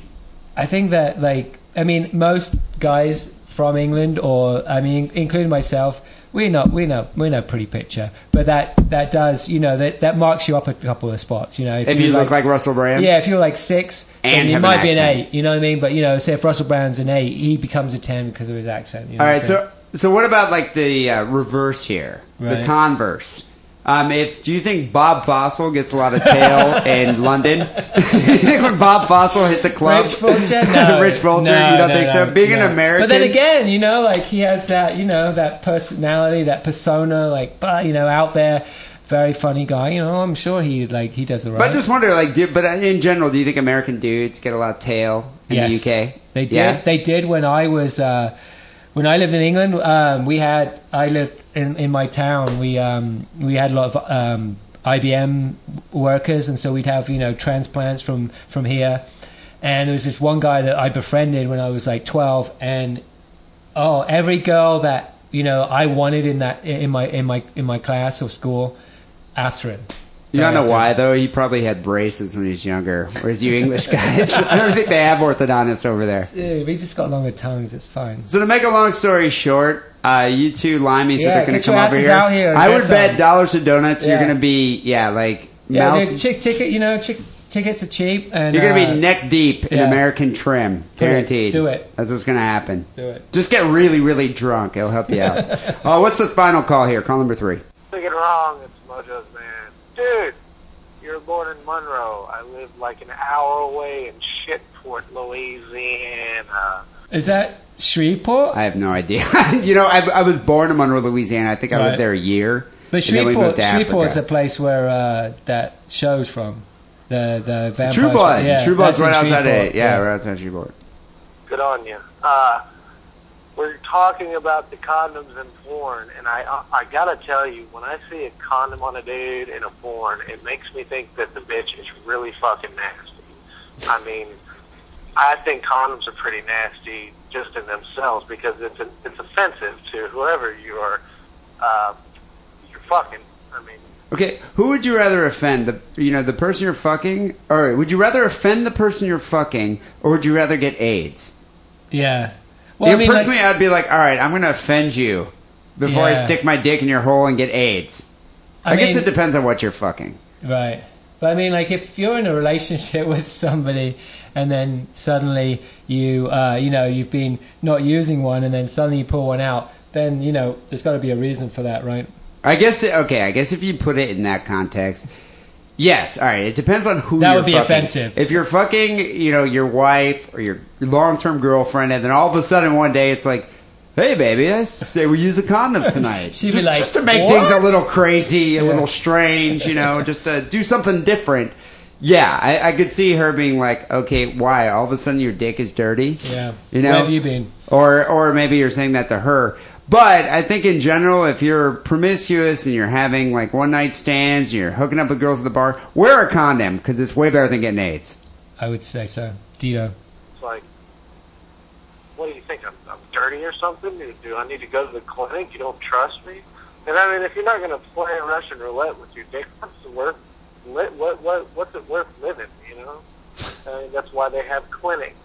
I think that like, I mean, most guys from England or I mean, including myself, we're not, we know we know pretty picture. But that that does, you know, that that marks you up a couple of spots. You know, if you look like Russell Brand, Yeah, if you're like six, And you have an might be an eight. You know what I mean? But you know, say if Russell Brand's an eight, he becomes a ten because of his accent. You know All right, so so what about like the uh, reverse here, the converse? Um, if do you think Bob Fossil gets a lot of tail in (laughs) London? Do (laughs) you think when Bob Fossil hits a club, Rich Vulture, (laughs) no, Rich Vulture, No, you don't no, think so? Being an American, but then again, you know, like he has that, you know, that personality, that persona, like, but you know, out there, very funny guy. You know, I'm sure he like he does it right. But I just wonder, like, do, but in general, do you think American dudes get a lot of tail in Yes. the UK? They did. Yeah? They did when I was uh, when I lived in England. Um, we had I lived in, in my town. We um, we had a lot of um, IBM workers, and so we'd have you know transplants from from here. And there was this one guy that I befriended when I was like twelve, and oh, every girl that you know I wanted in that in my in my in my class or school after him. You don't know why though. He probably had braces when he was younger, whereas you English guys, (laughs) I don't think they have orthodontists over there. Yeah, we just got longer tongues. It's fine. So to make a long story short, uh, you two limeys Yeah, that are going to come your over here. out here I get would bet some. dollars to donuts you're going to be yeah like Yeah, mouth. the chick ticket. You know, chick tickets are cheap, and you're going to uh, be neck deep in yeah. American trim, Do it. guaranteed. Do it. That's what's going to happen. Do it. Just get really, really drunk. It'll help you out. Oh, (laughs) what's the final call here? Call number three. Think it wrong. It's Mojo's man. Dude, you're born in Monroe. I live like an hour away in Shitport, Louisiana. Is that Shreveport? I have no idea. (laughs) you know, I, I was born in Monroe, Louisiana. I think I Right. lived there a year. but and then we Shreveport, moved to Shreveport's the place where uh, that show's from. The the vampire. True show. Blood. Yeah, True Blood's that's right outside Shreveport. it. Yeah, right outside Shreveport. Good on you. Uh, we're talking about the condoms and porn, and I I, I gotta tell you, when I see a condom on a dude in a porn, it makes me think that the bitch is really fucking nasty. I mean, I think condoms are pretty nasty just in themselves because it's it's offensive to whoever you are. Uh, you're fucking. I mean, Okay, who would you rather offend? The you know the person you're fucking, or would you rather offend the person you're fucking, or would you rather get AIDS? Yeah. Well, you I mean, like- personally, I'd be like, all right, I'm going to offend you before I stick my dick in your hole and get AIDS. I, I guess it depends on what you're fucking. Right. But I mean, like, if you're in a relationship (laughs) with somebody, and then suddenly you, uh, you know, you've been not using one, and then suddenly you pull one out, then you know, there's got to be a reason for that, right? I guess okay. I guess if you put it in that context, yes. All right. It depends on who. That you're would be fucking. offensive. If you're fucking, you know, your wife or your long-term girlfriend, and then all of a sudden one day it's like, "Hey, baby, let's say we use a condom (laughs) tonight." She'd be just, like, just to make "What?" things a little crazy, a Yeah. little strange, you know, just to do something different. Yeah, I, I could see her being like, "Okay, why? All of a sudden your dick is dirty." Yeah. You know, Where have you been? or or maybe you're saying that to her. But I think in general, if you're promiscuous and you're having like one night stands, and you're hooking up with girls at the bar, wear a condom because it's way better than getting AIDS. I would say so. Dito. It's like, what do you think? I'm, I'm dirty or something? Do, do I need to go to the clinic? You don't trust me? And I mean, if you're not going to play Russian roulette with your dick, what's it worth? Li- what what what's it worth living? You know, I mean, that's why they have clinics.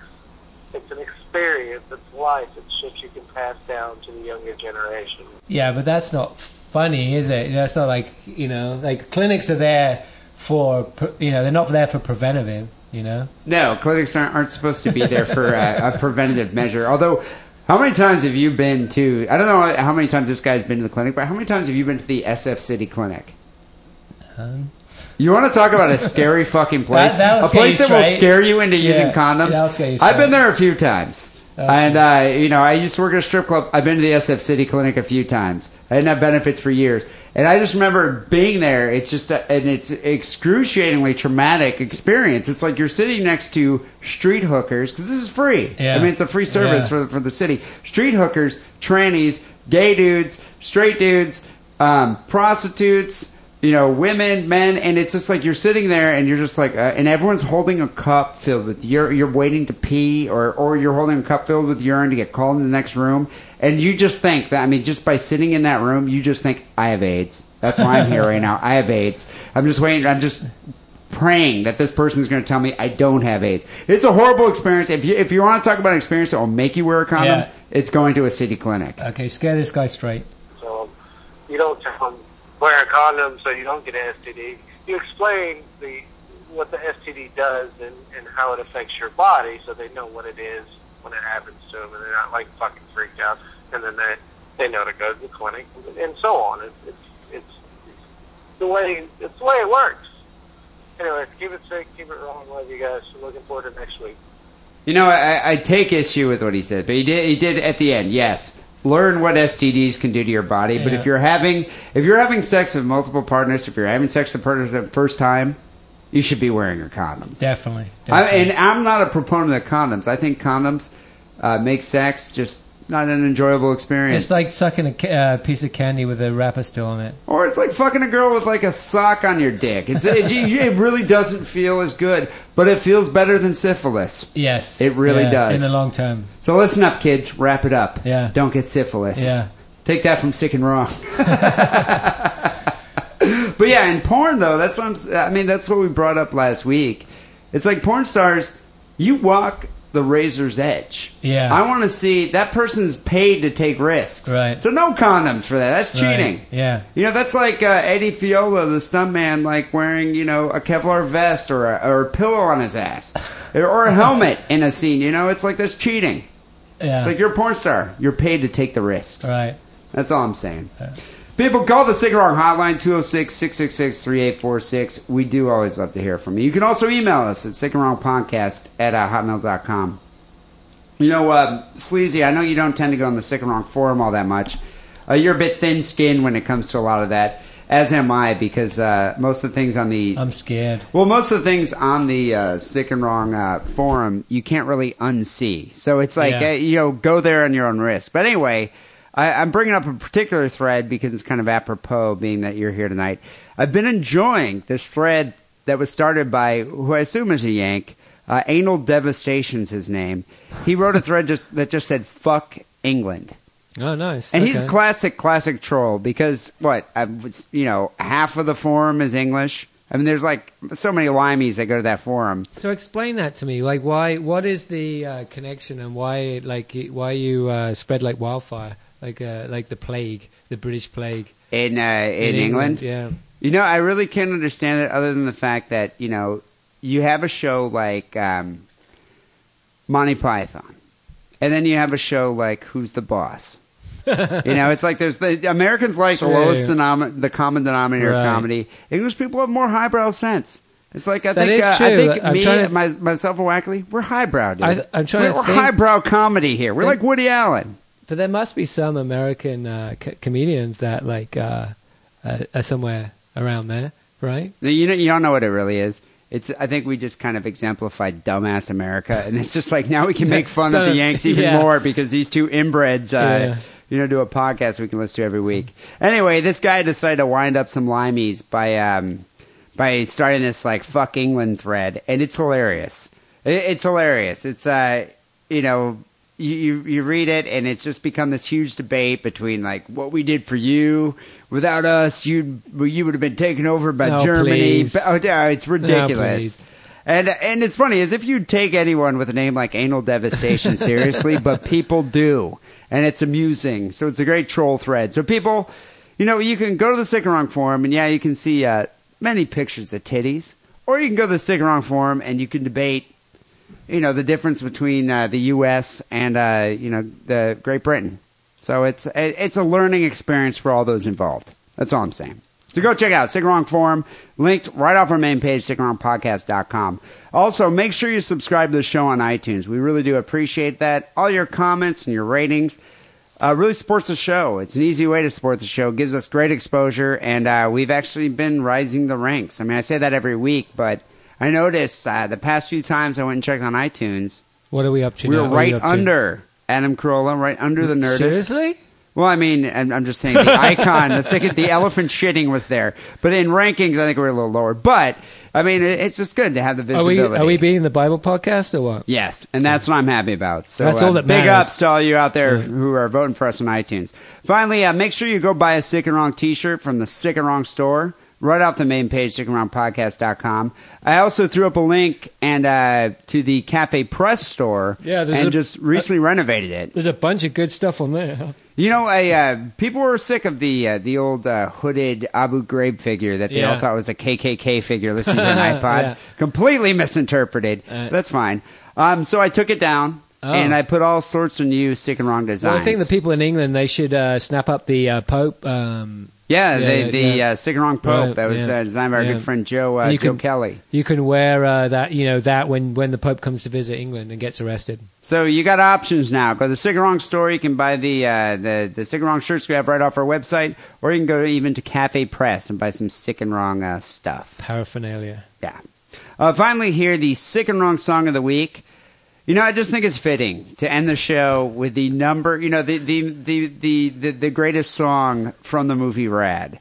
It's an experience. It's life. It's shit you can pass down to the younger generation. Yeah, but that's not funny, is it? That's not like you know, like clinics are there for you know, they're not there for preventative. You know. No, clinics aren't, aren't supposed to be there for a, a preventative measure. Although, how many times have you been to? I don't know how many times this guy's been to the clinic, but how many times have you been to the SF City Clinic? Um, You want to talk about a (laughs) scary fucking place? That- that'll a place that will straight. scare you into Yeah, using condoms. that'll I've been there a few times. And, uh, you know, I used to work at a strip club. I've been to the SF City Clinic a few times. I didn't have benefits for years. And I just remember being there. It's just, a, and it's excruciatingly traumatic experience. It's like you're sitting next to street hookers, because this is free. Yeah. I mean, it's a free service Yeah. for, for the city. Street hookers, trannies, gay dudes, straight dudes, um, prostitutes, you know, women, men, and it's just like you're sitting there and you're just like, uh, and everyone's holding a cup filled with you're you're waiting to pee, or or you're holding a cup filled with urine to get called in the next room, and you just think that I mean, just by sitting in that room, you just think I have AIDS. That's why I'm here right now. I have AIDS. I'm just waiting. I'm just praying that this person's going to tell me I don't have AIDS. It's a horrible experience. If you if you want to talk about an experience that will make you wear a condom, Yeah. it's going to a city clinic. okay, scare this guy straight. So you don't tell them wear a condom so you don't get an STD. You explain the what the STD does and, and how it affects your body, so they know what it is when it happens to them, and they're not like fucking freaked out. And then they they know to go to the clinic and so on. It's it's it's, it's the way it's the way it works. Anyway, keep it safe, keep it wrong. Love you guys. I'm looking forward to next week. You know, I, I take issue with what he said, but he did. He did at the end. Yes, learn what STDs can do to your body. But if you're having if you're having sex with multiple partners, if you're having sex with partners for the first time, you should be wearing a condom. Definitely. I, and I'm not a proponent of condoms. I think condoms uh, make sex just not an enjoyable experience. it's like sucking a uh, piece of candy with a wrapper still on it. Or it's like fucking a girl with like a sock on your dick. It's, it, it really doesn't feel as good, but it feels better than syphilis. Yes, It really Yeah, does. in the long term. So listen up, kids. Wrap it up. Yeah. Don't get syphilis. Yeah. Take that from sick and wrong. (laughs) but yeah, in porn though, that's what I'm. I mean, that's what we brought up last week. It's like porn stars. You walk the razor's edge. Yeah. I want to see that person's paid to take risks. Right. So no condoms for that. That's Right. cheating. Yeah. You know, that's like uh, Eddie Fiola, the stuntman, like wearing, you know, a Kevlar vest or a, or a pillow on his ass. (laughs) or a helmet in a scene, you know? It's like that's cheating. Yeah. It's like you're a porn star. You're paid to take the risks. right. That's all I'm saying. People, call the Sick and Wrong hotline, 206 666 3846. We do always love to hear from you. You can also email us at sick and wrong podcast at uh, hotmail.com. You know, uh, Sleazy, I know you don't tend to go on the Sick and Wrong forum all that much. Uh, you're a bit thin skinned when it comes to a lot of that, as am I, because uh, most of the things on the. I'm scared. Well, most of the things on the uh, Sick and Wrong uh, forum you can't really unsee. So it's like Yeah. uh, you know, go there on your own risk. But anyway, I, I'm bringing up a particular thread because it's kind of apropos, being that you're here tonight. I've been enjoying this thread that was started by who I assume is a Yank. Uh, Anal Devastation's his name. He wrote a thread just that just said "fuck England." Oh, nice. And he's Okay. classic, classic troll because what? I was, you know, half of the forum is English, I mean, there's like so many limeys that go to that forum. So explain that to me. Like, why? What is the uh, connection, and why? Like, why you uh, spread like wildfire, like uh, like the plague, the British plague In uh, in, England, Yeah. You know, I really can't understand it other than the fact that, you know, you have a show like um, Monty Python, and then you have a show like Who's the Boss? you know, it's like there's the Americans like the True. lowest denom- the common denominator Right. comedy. English people have more highbrow sense. It's like I That think uh, I think I'm me, to- my, myself, and Wackerly, we're highbrow. Dude. I- I'm trying we're, to we're highbrow comedy here. We're like Woody Allen. But there must be some American uh, co- comedians that like uh, uh, are somewhere around there, right? You know, you don't know what it really is. It's. I think we just kind of exemplified dumbass America, and it's just like now we can make fun (laughs) So, of the Yanks even yeah. more because these two inbreds, uh, Yeah. you know, do a podcast we can listen to every week. Anyway, this guy decided to wind up some limeys by um, by starting this like fuck England thread, and it's hilarious. It, it's hilarious. It's uh, you know. You, you you read it and it's just become this huge debate between like what we did for you without us you you would have been taken over by No, Germany. Oh, yeah, it's ridiculous. please. and and it's funny as if you take anyone with a name like Anal Devastation (laughs) seriously, but people do, and it's amusing. So it's a great troll thread. So people, you know, you can go to the Sick and Wrong forum, and yeah, you can see uh, many pictures of titties, or you can go to the Sick and Wrong forum and you can debate, you know, the difference between uh, the U.S. and uh, you know the Great Britain. So it's it's a learning experience for all those involved. That's all I'm saying. So go check out Wrong Forum, linked right off our main page, sickandwrongpodcast.com. Also, make sure you subscribe to the show on iTunes. We really do appreciate that. All your comments and your ratings uh, really supports the show. It's an easy way to support the show. gives us great exposure, and uh, we've actually been rising the ranks. I mean, I say that every week, but I noticed uh, the past few times I went and checked on iTunes, What are we up to? we now? were What are right up to? under Adam Carolla, right under the Nerdist. Seriously? Well, I mean, I'm, I'm just saying the (laughs) icon, the second, the elephant shitting was there, but in rankings, I think we're a little lower. But I mean, it, it's just good to have the Are we visibility. are we being the Bible podcast or what? Yes, and that's what I'm happy about. So That's uh, all that big matters. ups to all you out there who are voting for us on iTunes. Finally, uh, make sure you go buy a Sick and Wrong T-shirt from the Sick and Wrong store right off the main page, sickandwrongpodcast.com. I also threw up a link and uh, to the Cafe Press store, Yeah, and a- just recently renovated it. There's a bunch of good stuff on there. You know, I, uh, people were sick of the uh, the old uh, hooded Abu Ghraib figure that they all thought was a KKK figure listening to an (laughs) iPod. Yeah. Completely misinterpreted. Uh, That's fine. Um, so I took it down Oh. and I put all sorts of new sick and wrong designs. Well, I think the people in England they should uh, snap up the uh, Pope. Um, yeah, Yeah, the, the yeah. Uh, sick and wrong Pope Right, that was yeah. uh, designed by our good friend Joe uh, Joe can- Kelly. you can wear uh, that, you know, that when, when the Pope comes to visit England and gets arrested. So you got options now. Go to the Sick and Wrong store. You can buy the uh, the the Sick and Wrong shirts we have right off our website, or you can go even to Cafe Press and buy some Sick and Wrong uh, stuff. Paraphernalia. Yeah. Uh, finally, here the sick and wrong song of the week. You know, I just think it's fitting to end the show with the number. You know, the the the the the, the greatest song from the movie Rad.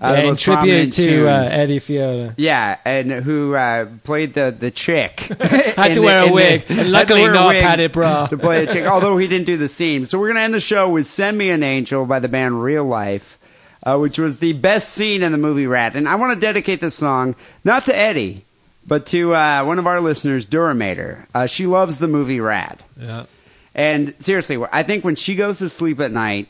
Uh, yeah, in tribute to uh, Eddie Fiola. yeah, and who uh, played the the chick? (laughs) Had to wear a wig, and luckily not padded bra. (laughs) to play the chick. Although he didn't do the scene, so we're gonna end the show with "Send Me an Angel" by the band Real Life, uh, which was the best scene in the movie Rad. And I want to dedicate this song not to Eddie, but to uh, one of our listeners, Duramater. Uh, she loves the movie Rad. Yeah. And seriously, I think when she goes to sleep at night,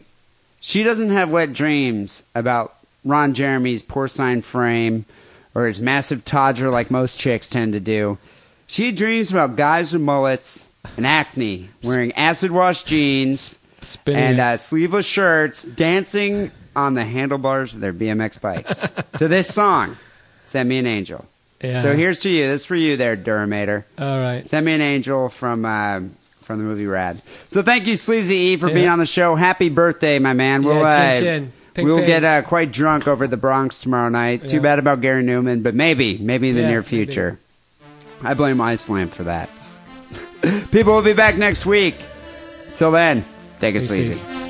she doesn't have wet dreams about Ron Jeremy's porcine frame or his massive todger like most chicks tend to do. She dreams about guys with mullets and acne, wearing acid wash jeans Spinning and uh, sleeveless shirts, dancing on the handlebars of their BMX bikes (laughs) to this song, Send Me an Angel. Yeah. So here's to you. This is for you there, Duramater. All right. Send me an angel from uh, from the movie Rad. So thank you, Sleazy E, for being on the show. Happy birthday, my man. We'll Yeah, chin, uh, chin. Ping, we'll ping. get uh, quite drunk over the Bronx tomorrow night. Too bad about Gary Numan, but maybe, maybe in the Yeah, near maybe. future. I blame Iceland for that. (laughs) People will be back next week. Till then, take it Peace, sleazy.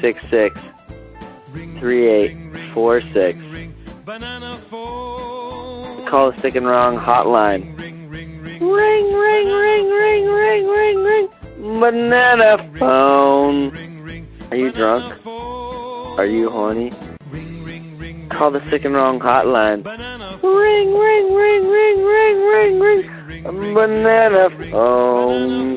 666 3846. Call the Sick and Wrong hotline. Ring, ring, ring, ring, ring, ring, ring. Banana phone. Are you drunk? Are you horny? Call the Sick and Wrong hotline. Ring, ring, ring, ring, ring, ring, ring. Banana phone.